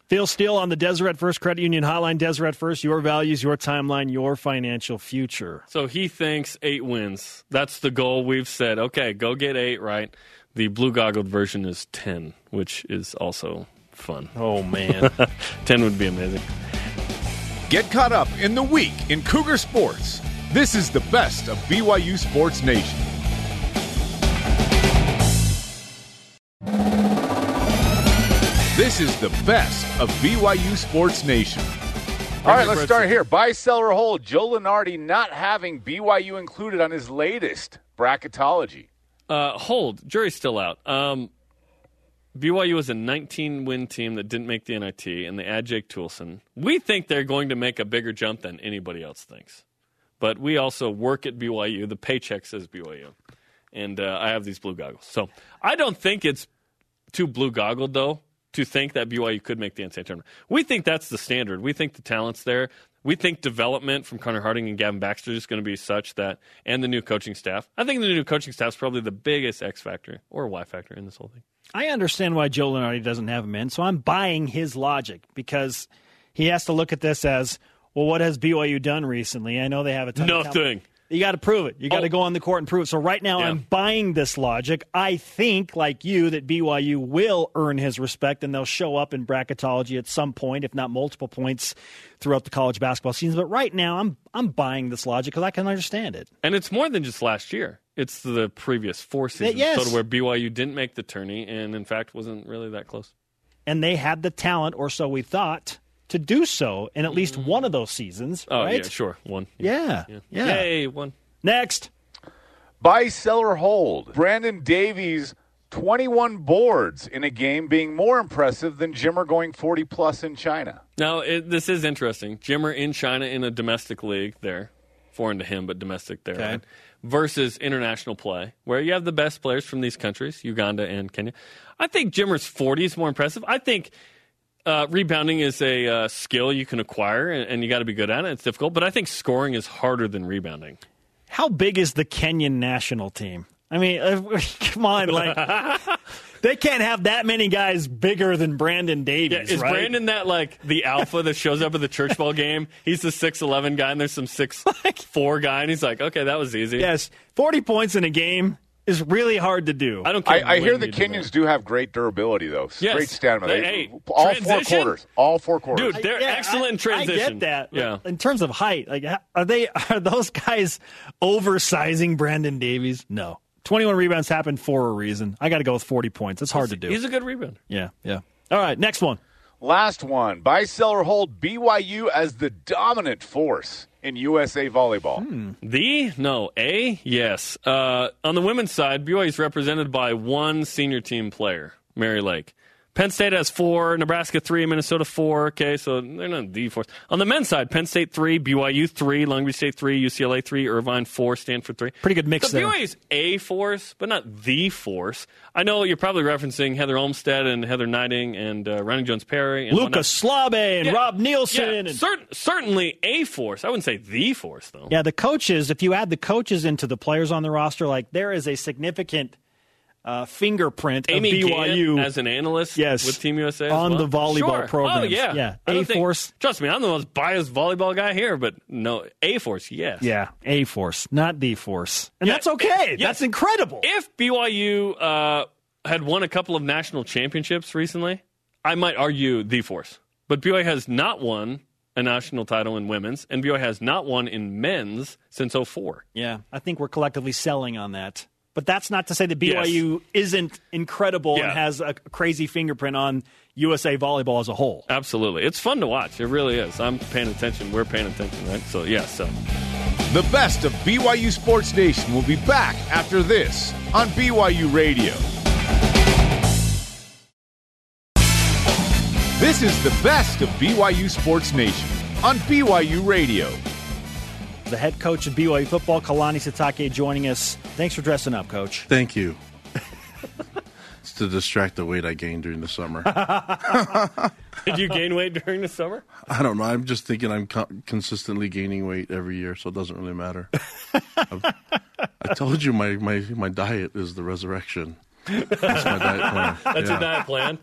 Phil Steele on the Deseret First Credit Union Hotline. Deseret First, your values, your timeline, your financial future. So he thinks eight wins. That's the goal we've said. Okay, go get eight right. The blue goggled version is 10, which is also fun. Oh, man. <laughs> 10 would be amazing. Get caught up in the week in Cougar sports. This is the best of BYU Sports Nation. This is the best of BYU Sports Nation. All right, let's start here. Buy, sell, or hold. Joe Lunardi not having BYU included on his latest bracketology. Uh, hold. Jury's still out. Um, BYU was a 19 win team that didn't make the NIT, and they add Jake Toolson. We think they're going to make a bigger jump than anybody else thinks. But we also work at BYU. The paycheck says BYU. And uh, I have these blue goggles. So I don't think it's too blue goggled, though, to think that BYU could make the NCAA tournament. We think that's the standard. We think the talent's there. We think development from Connor Harding and Gavin Baxter is going to be such that, and the new coaching staff. I think the new coaching staff is probably the biggest X factor or Y factor in this whole thing. I understand why Joe Lunardi doesn't have him in, so I'm buying his logic because he has to look at this as well. What has BYU done recently? I know they have a ton of Nothing. You got to prove it. You got to Oh. go on the court and prove it. So right now, Yeah. I'm buying this logic. I think, like you, that BYU will earn his respect, and they'll show up in bracketology at some point, if not multiple points, throughout the college basketball season. But right now, I'm I'm buying this logic because I can understand it. And it's more than just last year. It's the previous four seasons yes. total where BYU didn't make the tourney and, in fact, wasn't really that close. and they had the talent, or so we thought, to do so in at least mm. one of those seasons. Oh, right? yeah, sure. One. Yeah. Yeah. Yay, one. Next. Buy, sell, or hold. Brandon Davies, 21 boards in a game, being more impressive than Jimmer going 40 plus in China. Now, it, this is interesting. Jimmer in China in a domestic league there, foreign to him, but domestic there, right? Versus international play, where you have the best players from these countries, Uganda and Kenya. I think Jimmer's 40 is more impressive. I think uh, rebounding is a uh, skill you can acquire, and, and you got to be good at it. It's difficult, but I think scoring is harder than rebounding. How big is the Kenyan national team? I mean, uh, <laughs> come on, like <laughs> they can't have that many guys bigger than Brandon Davies. Is right? Brandon that like the alpha that shows up at the church ball game? He's the six eleven guy, and there's some six <laughs> four guy, and he's like, okay, that was easy. Yes, forty points in a game is really hard to do. I don't I, care. I hear the you do. Kenyans do have great durability, though. Yes. Great stamina. Hey, They- hey, all four quarters. All four quarters. Dude, they're Yeah, excellent in I- transition. I get that. Yeah. In terms of height, like are they <laughs> are those guys oversizing Brandon Davies? No. 21 rebounds happened for a reason. I got to go with 40 points. It's hard to do. He's a good rebounder. yeah, yeah. All right, next one. Last one. Buy, sell, or hold BYU as the dominant force in USA volleyball. Hmm. The no a yes. Uh, on the women's side, BYU is represented by one senior team player, Mary Lake. Penn State has four, Nebraska three, Minnesota four. Okay, so they're not the force. On the men's side, Penn State three, BYU three, Long Beach State three, UCLA three, Irvine four, Stanford three. Pretty good mix so there. BYU's a force, but not the force. I know you're probably referencing Heather Olmstead and Heather Knighting and uh, Ronnie Jones Perry and. Lucas Slabe and Yeah, Rob Nielsen. Yeah, and, cer- certainly a force. I wouldn't say the force though. yeah, the coaches, if you add the coaches into the players on the roster, like there is a significant uh, fingerprint Amy of BYU as an analyst Yes. with Team USA on well? the volleyball Sure. programs. Oh yeah, Yeah. Think- A-Force. Trust me, I'm the most biased volleyball guy here, but no, A Force, yes. Yeah, A force, not D force. And Yeah. that's okay. Yeah. That's incredible. If BYU uh, had won a couple of national championships recently, I might argue the force. But BYU has not won a national title in women's, and BYU has not won in men's since 04. Yeah, I think we're collectively selling on that. But that's not to say that Yes. BYU isn't incredible Yeah. and has a crazy fingerprint on USA volleyball as a whole. Absolutely. It's fun to watch. It really is. I'm paying attention. We're paying attention, right? So, yeah, so. The best of BYU Sports Nation will be back after this on BYU Radio. This is the best of BYU Sports Nation on BYU Radio. The head coach of BYU football, Kalani Sitake, joining us. Thanks for dressing up, Coach. Thank you. <laughs> it's to distract the weight I gained during the summer. <laughs> Did you gain weight during the summer? I don't know. I'm just thinking I'm co- consistently gaining weight every year, so it doesn't really matter. <laughs> I've, told you my, my, my diet is the resurrection. That's my diet plan. That's your Yeah. diet plan.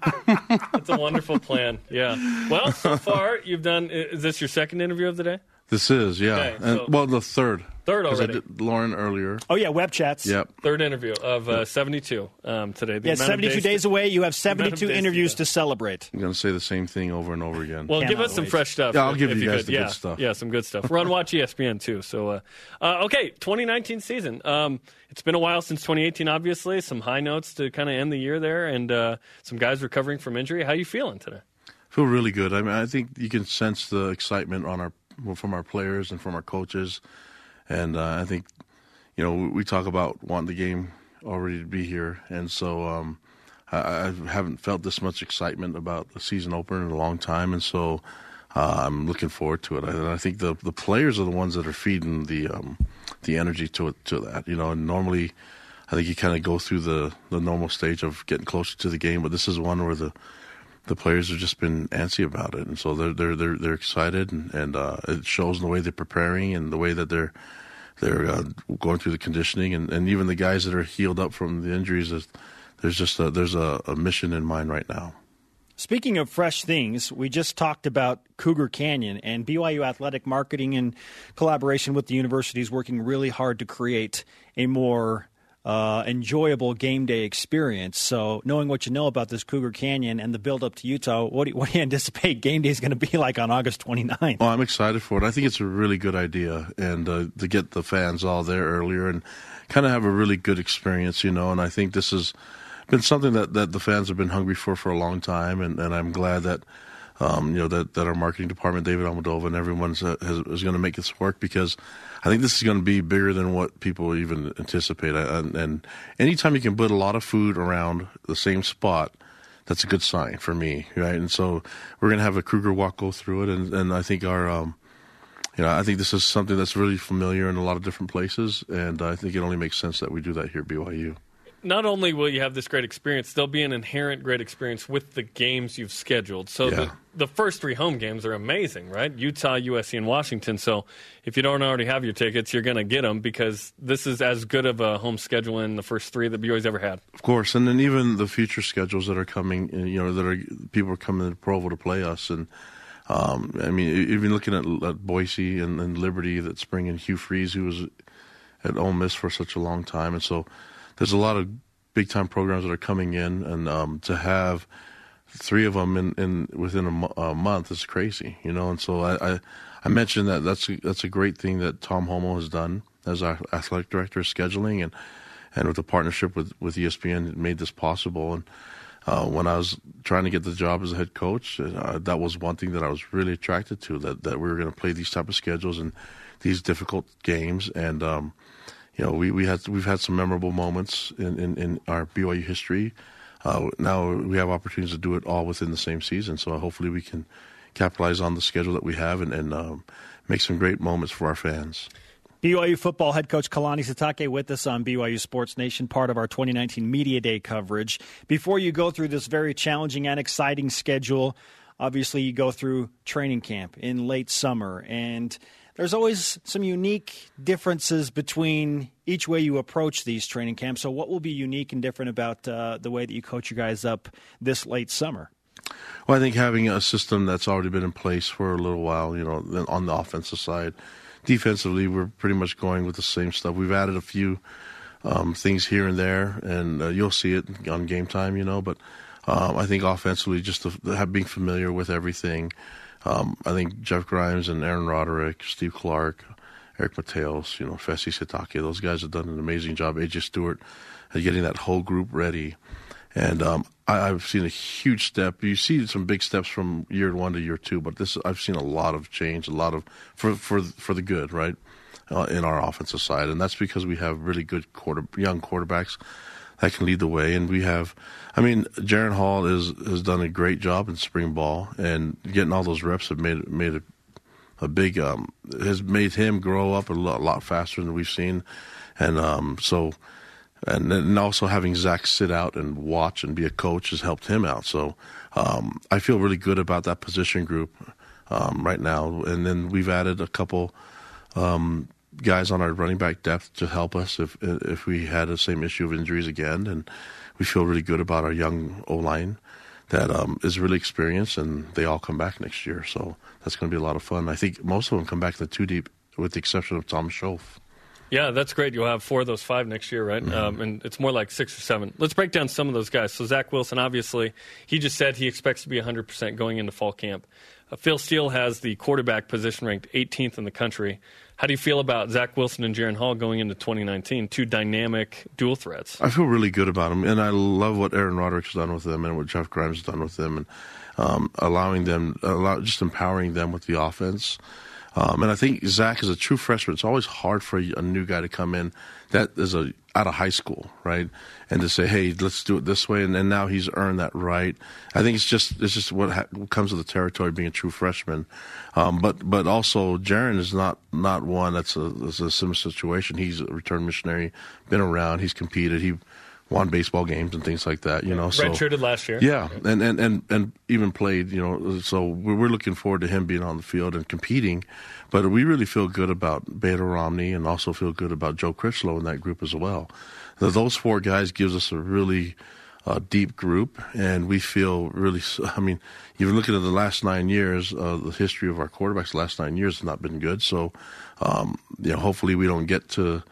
That's a wonderful plan. Yeah. Well, so far you've done. Is this your second interview of the day? This is, yeah. Okay, and, so- well, the third. Third 'Cause I already. did Lauren earlier. Oh yeah, web chats. Yep. Third interview of uh, 72 um, today. The Yeah, amount of 72 days, away. You have 72 interviews to celebrate. I'm going to say the same thing over and over again. Well, give us some fresh stuff. Yeah, I'll if- give if you guys could. the yeah, good stuff. Yeah, some good stuff. We're on Watch ESPN too. So, uh, uh, okay, 2019 season. Um, it's been a while since 2018. Obviously, some high notes to kind of end the year there, and uh, some guys recovering from injury. How you feeling today? feel really good. I mean, I think you can sense the excitement on our from our players and from our coaches, and uh, I think you know we, talk about wanting the game already to be here, and so um, I, I haven't felt this much excitement about the season opener in a long time, and so uh, I'm looking forward to it. I, I think the the players are the ones that are feeding the um, the energy to it to that. You know, and normally. I think you kind of go through the, the normal stage of getting closer to the game, but this is one where the the players have just been antsy about it, and so they're they're they're, they're excited, and, and uh, it shows in the way they're preparing and the way that they're they're uh, going through the conditioning, and, and even the guys that are healed up from the injuries. There's just a, there's a, a mission in mind right now. Speaking of fresh things, we just talked about Cougar Canyon and BYU Athletic Marketing in collaboration with the university is working really hard to create a more uh, enjoyable game day experience. So, knowing what you know about this Cougar Canyon and the build up to Utah, what do you, <laughs> what do you anticipate game day is going to be like on August 29th? Well, I'm excited for it. I think it's a really good idea, and uh, to get the fans all there earlier and kind of have a really good experience, you know. And I think this has been something that, that the fans have been hungry for for a long time, and, and I'm glad that um, you know that, that our marketing department, David Almodovar, and everyone uh, is going to make this work because I think this is going to be bigger than what people even anticipate. And, and anytime you can put a lot of food around the same spot that's a good sign for me, right? And so we're going to have a Cougar walk go through it, and, and I think our, um, you know, I think this is something that's really familiar in a lot of different places, and I think it only makes sense that we do that here at BYU. Not only will you have this great experience, there'll be an inherent great experience with the games you've scheduled. So Yeah. the, the first three home games are amazing, right? Utah, USC, and Washington. So if you don't already have your tickets, you're going to get them because this is as good of a home schedule in the first three that BYU's ever had. Of course, and then even the future schedules that are coming, uh, you know, that are people are coming to Provo to play us, and um, I mean, even looking at, at Boise and, and Liberty, that's bringing Hugh Freeze, who was at Ole Miss for such a long time, and so there's a lot of big time programs that are coming in, and um, to have three of them in, in within a, mo- a month is crazy, you know. And so I, I, I mentioned that that's a, that's a great thing that Tom Holmoe has done as our athletic director of scheduling, and and with the partnership with with ESPN, it made this possible. And uh, when I was trying to get the job as a head coach, uh, that was one thing that I was really attracted to that that we were going to play these type of schedules and these difficult games and. Um, you know, we, we had we've had some memorable moments in, in, in our BYU history. Uh, now we have opportunities to do it all within the same season. So hopefully we can capitalize on the schedule that we have and, and um, make some great moments for our fans. BYU football head coach Kalani Sitake with us on BYU Sports Nation, part of our 2019 Media Day coverage. Before you go through this very challenging and exciting schedule, obviously you go through training camp in late summer, and there's always some unique differences between each way you approach these training camps. So, what will be unique and different about uh, the way that you coach your guys up this late summer? Well, I think having a system that's already been in place for a little while, you know, on the offensive side, defensively, we're pretty much going with the same stuff. We've added a few um, things here and there, and uh, you'll see it on game time, you know. But um, I think offensively, just being familiar with everything. Um, I think Jeff Grimes and Aaron Roderick, Steve Clark, Eric Mateos, you know, Fesi Sitake, those guys have done an amazing job. AJ Steward, uh, getting that whole group ready. And um, I, I've seen a huge step. You see some big steps from year one to year two, but this I've seen a lot of change, a lot of for for for the good, right, uh, in our offensive side, and that's because we have really good quarter young quarterbacks that can lead the way, and we have. I mean, Jaren Hall is has done a great job in spring ball, and getting all those reps have made made a, a big um, has made him grow up a lot, lot faster than we've seen, and um, so and then also having Zach sit out and watch and be a coach has helped him out. So um, I feel really good about that position group um, right now. And then we've added a couple um, guys on our running back depth to help us if if we had the same issue of injuries again, and we feel really good about our young O line that um, is really experienced, and they all come back next year. So that's going to be a lot of fun. I think most of them come back to the two deep, with the exception of Tom Shoaf. Yeah, that's great. You'll have four of those five next year, right? Mm-hmm. Um, and it's more like six or seven. Let's break down some of those guys. So Zach Wilson, obviously, he just said he expects to be 100% going into fall camp. Uh, Phil Steele has the quarterback position ranked 18th in the country. How do you feel about Zach Wilson and Jaren Hall going into 2019? Two dynamic dual threats. I feel really good about them, and I love what Aaron Roderick's done with them and what Jeff Grimes has done with them, and um, allowing them, allow, just empowering them with the offense. Um, and I think Zach is a true freshman. It's always hard for a new guy to come in that is a out of high school, right? And to say, "Hey, let's do it this way," and, now he's earned that right. I think it's just it's just what, ha- comes with the territory being a true freshman. Um, but but also, Jaren is not not one that's a, that's a similar situation. He's a returned missionary, been around, he's competed, he won baseball games and things like that. You know, so Redshirted last year. yeah, and, and, and, and even played, you know, so we're we're looking forward to him being on the field and competing. But we really feel good about Baylor Romney and also feel good about Joe Critchlow in that group as well. Those four guys gives us a really uh, deep group, and we feel really, <laughs> I mean, even looking at the last nine years, uh, the history of our quarterbacks the last nine years has not been good. So, um, you know, hopefully we don't get to,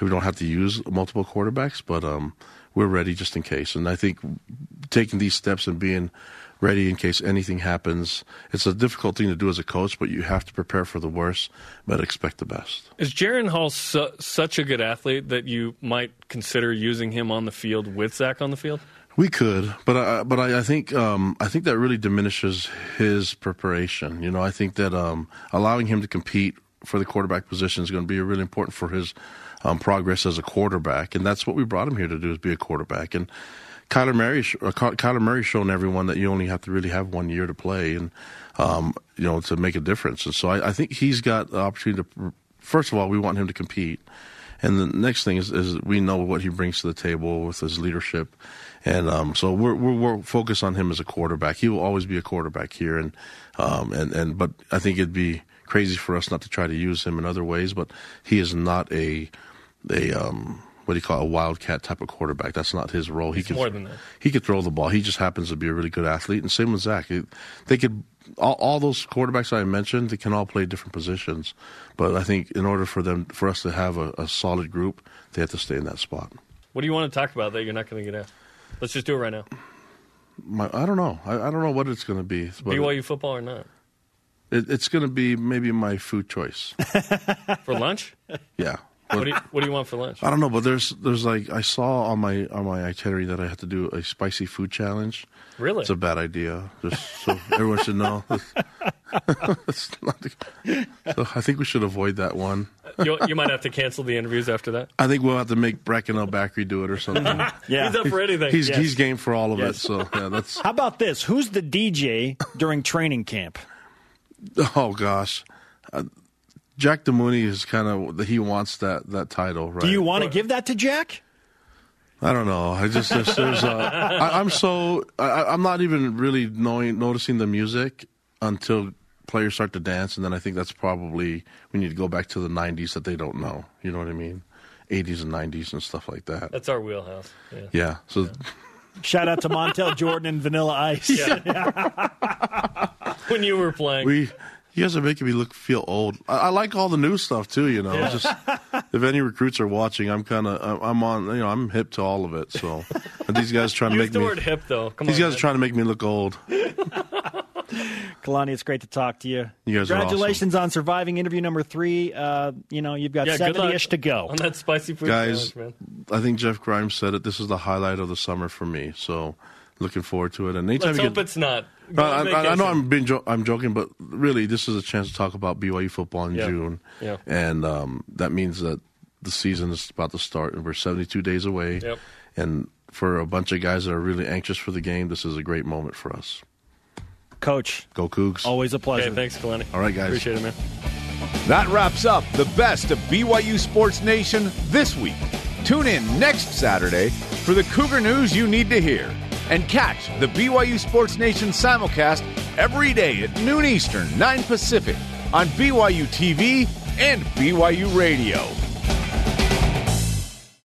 we don't have to use multiple quarterbacks, but um, we're ready just in case. And I think taking these steps and being ready in case anything happens, it's a difficult thing to do as a coach, but you have to prepare for the worst, but expect the best. Is Jaren Hall su- such a good athlete that you might consider using him on the field with Zach on the field? We could, but I, but I, I think um, I think that really diminishes his preparation. You know, I think that um, allowing him to compete for the quarterback position is going to be really important for his um, progress as a quarterback, and that's what we brought him here to do is be a quarterback. And Kyler Murray, uh, Kyler Murray's shown everyone that you only have to really have one year to play, and um, you know to make a difference. And so I, I think he's got the opportunity to. First of all, we want him to compete. And the next thing is, is we know what he brings to the table with his leadership, and um, so we're, we're we're focused on him as a quarterback. He will always be a quarterback here, and um, and and but I think it'd be crazy for us not to try to use him in other ways. But he is not a a um, what do you call it, a wildcat type of quarterback. That's not his role. He's he can more than that. he could throw the ball. He just happens to be a really good athlete, and same with Zach. They could all, all those quarterbacks I mentioned. They can all play different positions, but I think in order for them for us to have a, a solid group, they have to stay in that spot. What do you want to talk about that you're not going to get asked? Let's just do it right now. My, I don't know. I, I don't know what it's going to be. BYU football or not? It, it's going to be maybe my food choice. <laughs> For lunch? yeah. What do, you, what do you want for lunch? I don't know, but there's there's like I saw on my on my itinerary that I had to do a spicy food challenge. Really? It's a bad idea. Just so everyone should know. <laughs> It's not, so I think we should avoid that one. you, you might have to cancel the interviews after that. I think we'll have to make Bracken El-Bakri do it or something. <laughs> Yeah. He's up for anything. He's Yes. he's game for all of it. So yeah, that's How about this? Who's the DJ during training camp? <laughs> oh gosh. Uh, Jack Demooney is kind of he wants that that title, right? Do you want to give that to Jack? I don't know. I just there's, there's uh, I, I'm so I, I'm not even really knowing noticing the music until players start to dance, and then I think that's probably we need to go back to the '90s that they don't know. You know what I mean? '80s and '90s and stuff like that. That's our wheelhouse. Yeah. Yeah. So Shout out to Montell Jordan and Vanilla Ice. <laughs> when you were playing. we. You guys are making me look feel old. I, I like all the new stuff too. You know, Yeah. just if any recruits are watching, I'm kind of I'm on. You know, I'm hip to all of it. So and these guys trying to Use make the me. word hip, though. Come these on, guys man. are trying to make me look old. <laughs> Kalani, it's great to talk to you. You guys are Congratulations on surviving interview number three. Uh, you know, you've got Yeah, 70 ish to go. On that spicy food guys. challenge, I think Jeff Grimes said it. This is the highlight of the summer for me. So looking forward to it. And anytime Let's you hope get, it's not. Uh, I, I- I know. I'm being jo- I'm joking, but really, this is a chance to talk about BYU football in Yeah. June, Yeah. and um, that means that the season is about to start, and we're 72 days away. Yep. And for a bunch of guys that are really anxious for the game, this is a great moment for us. Coach, Go Cougs! always a pleasure. Okay, thanks, Kalani. All right, guys. Appreciate it, man. That wraps up the best of BYU Sports Nation this week. Tune in next Saturday for the Cougar news you need to hear. And catch the BYU Sports Nation simulcast every day at noon Eastern, 9 Pacific on BYU TV and BYU Radio.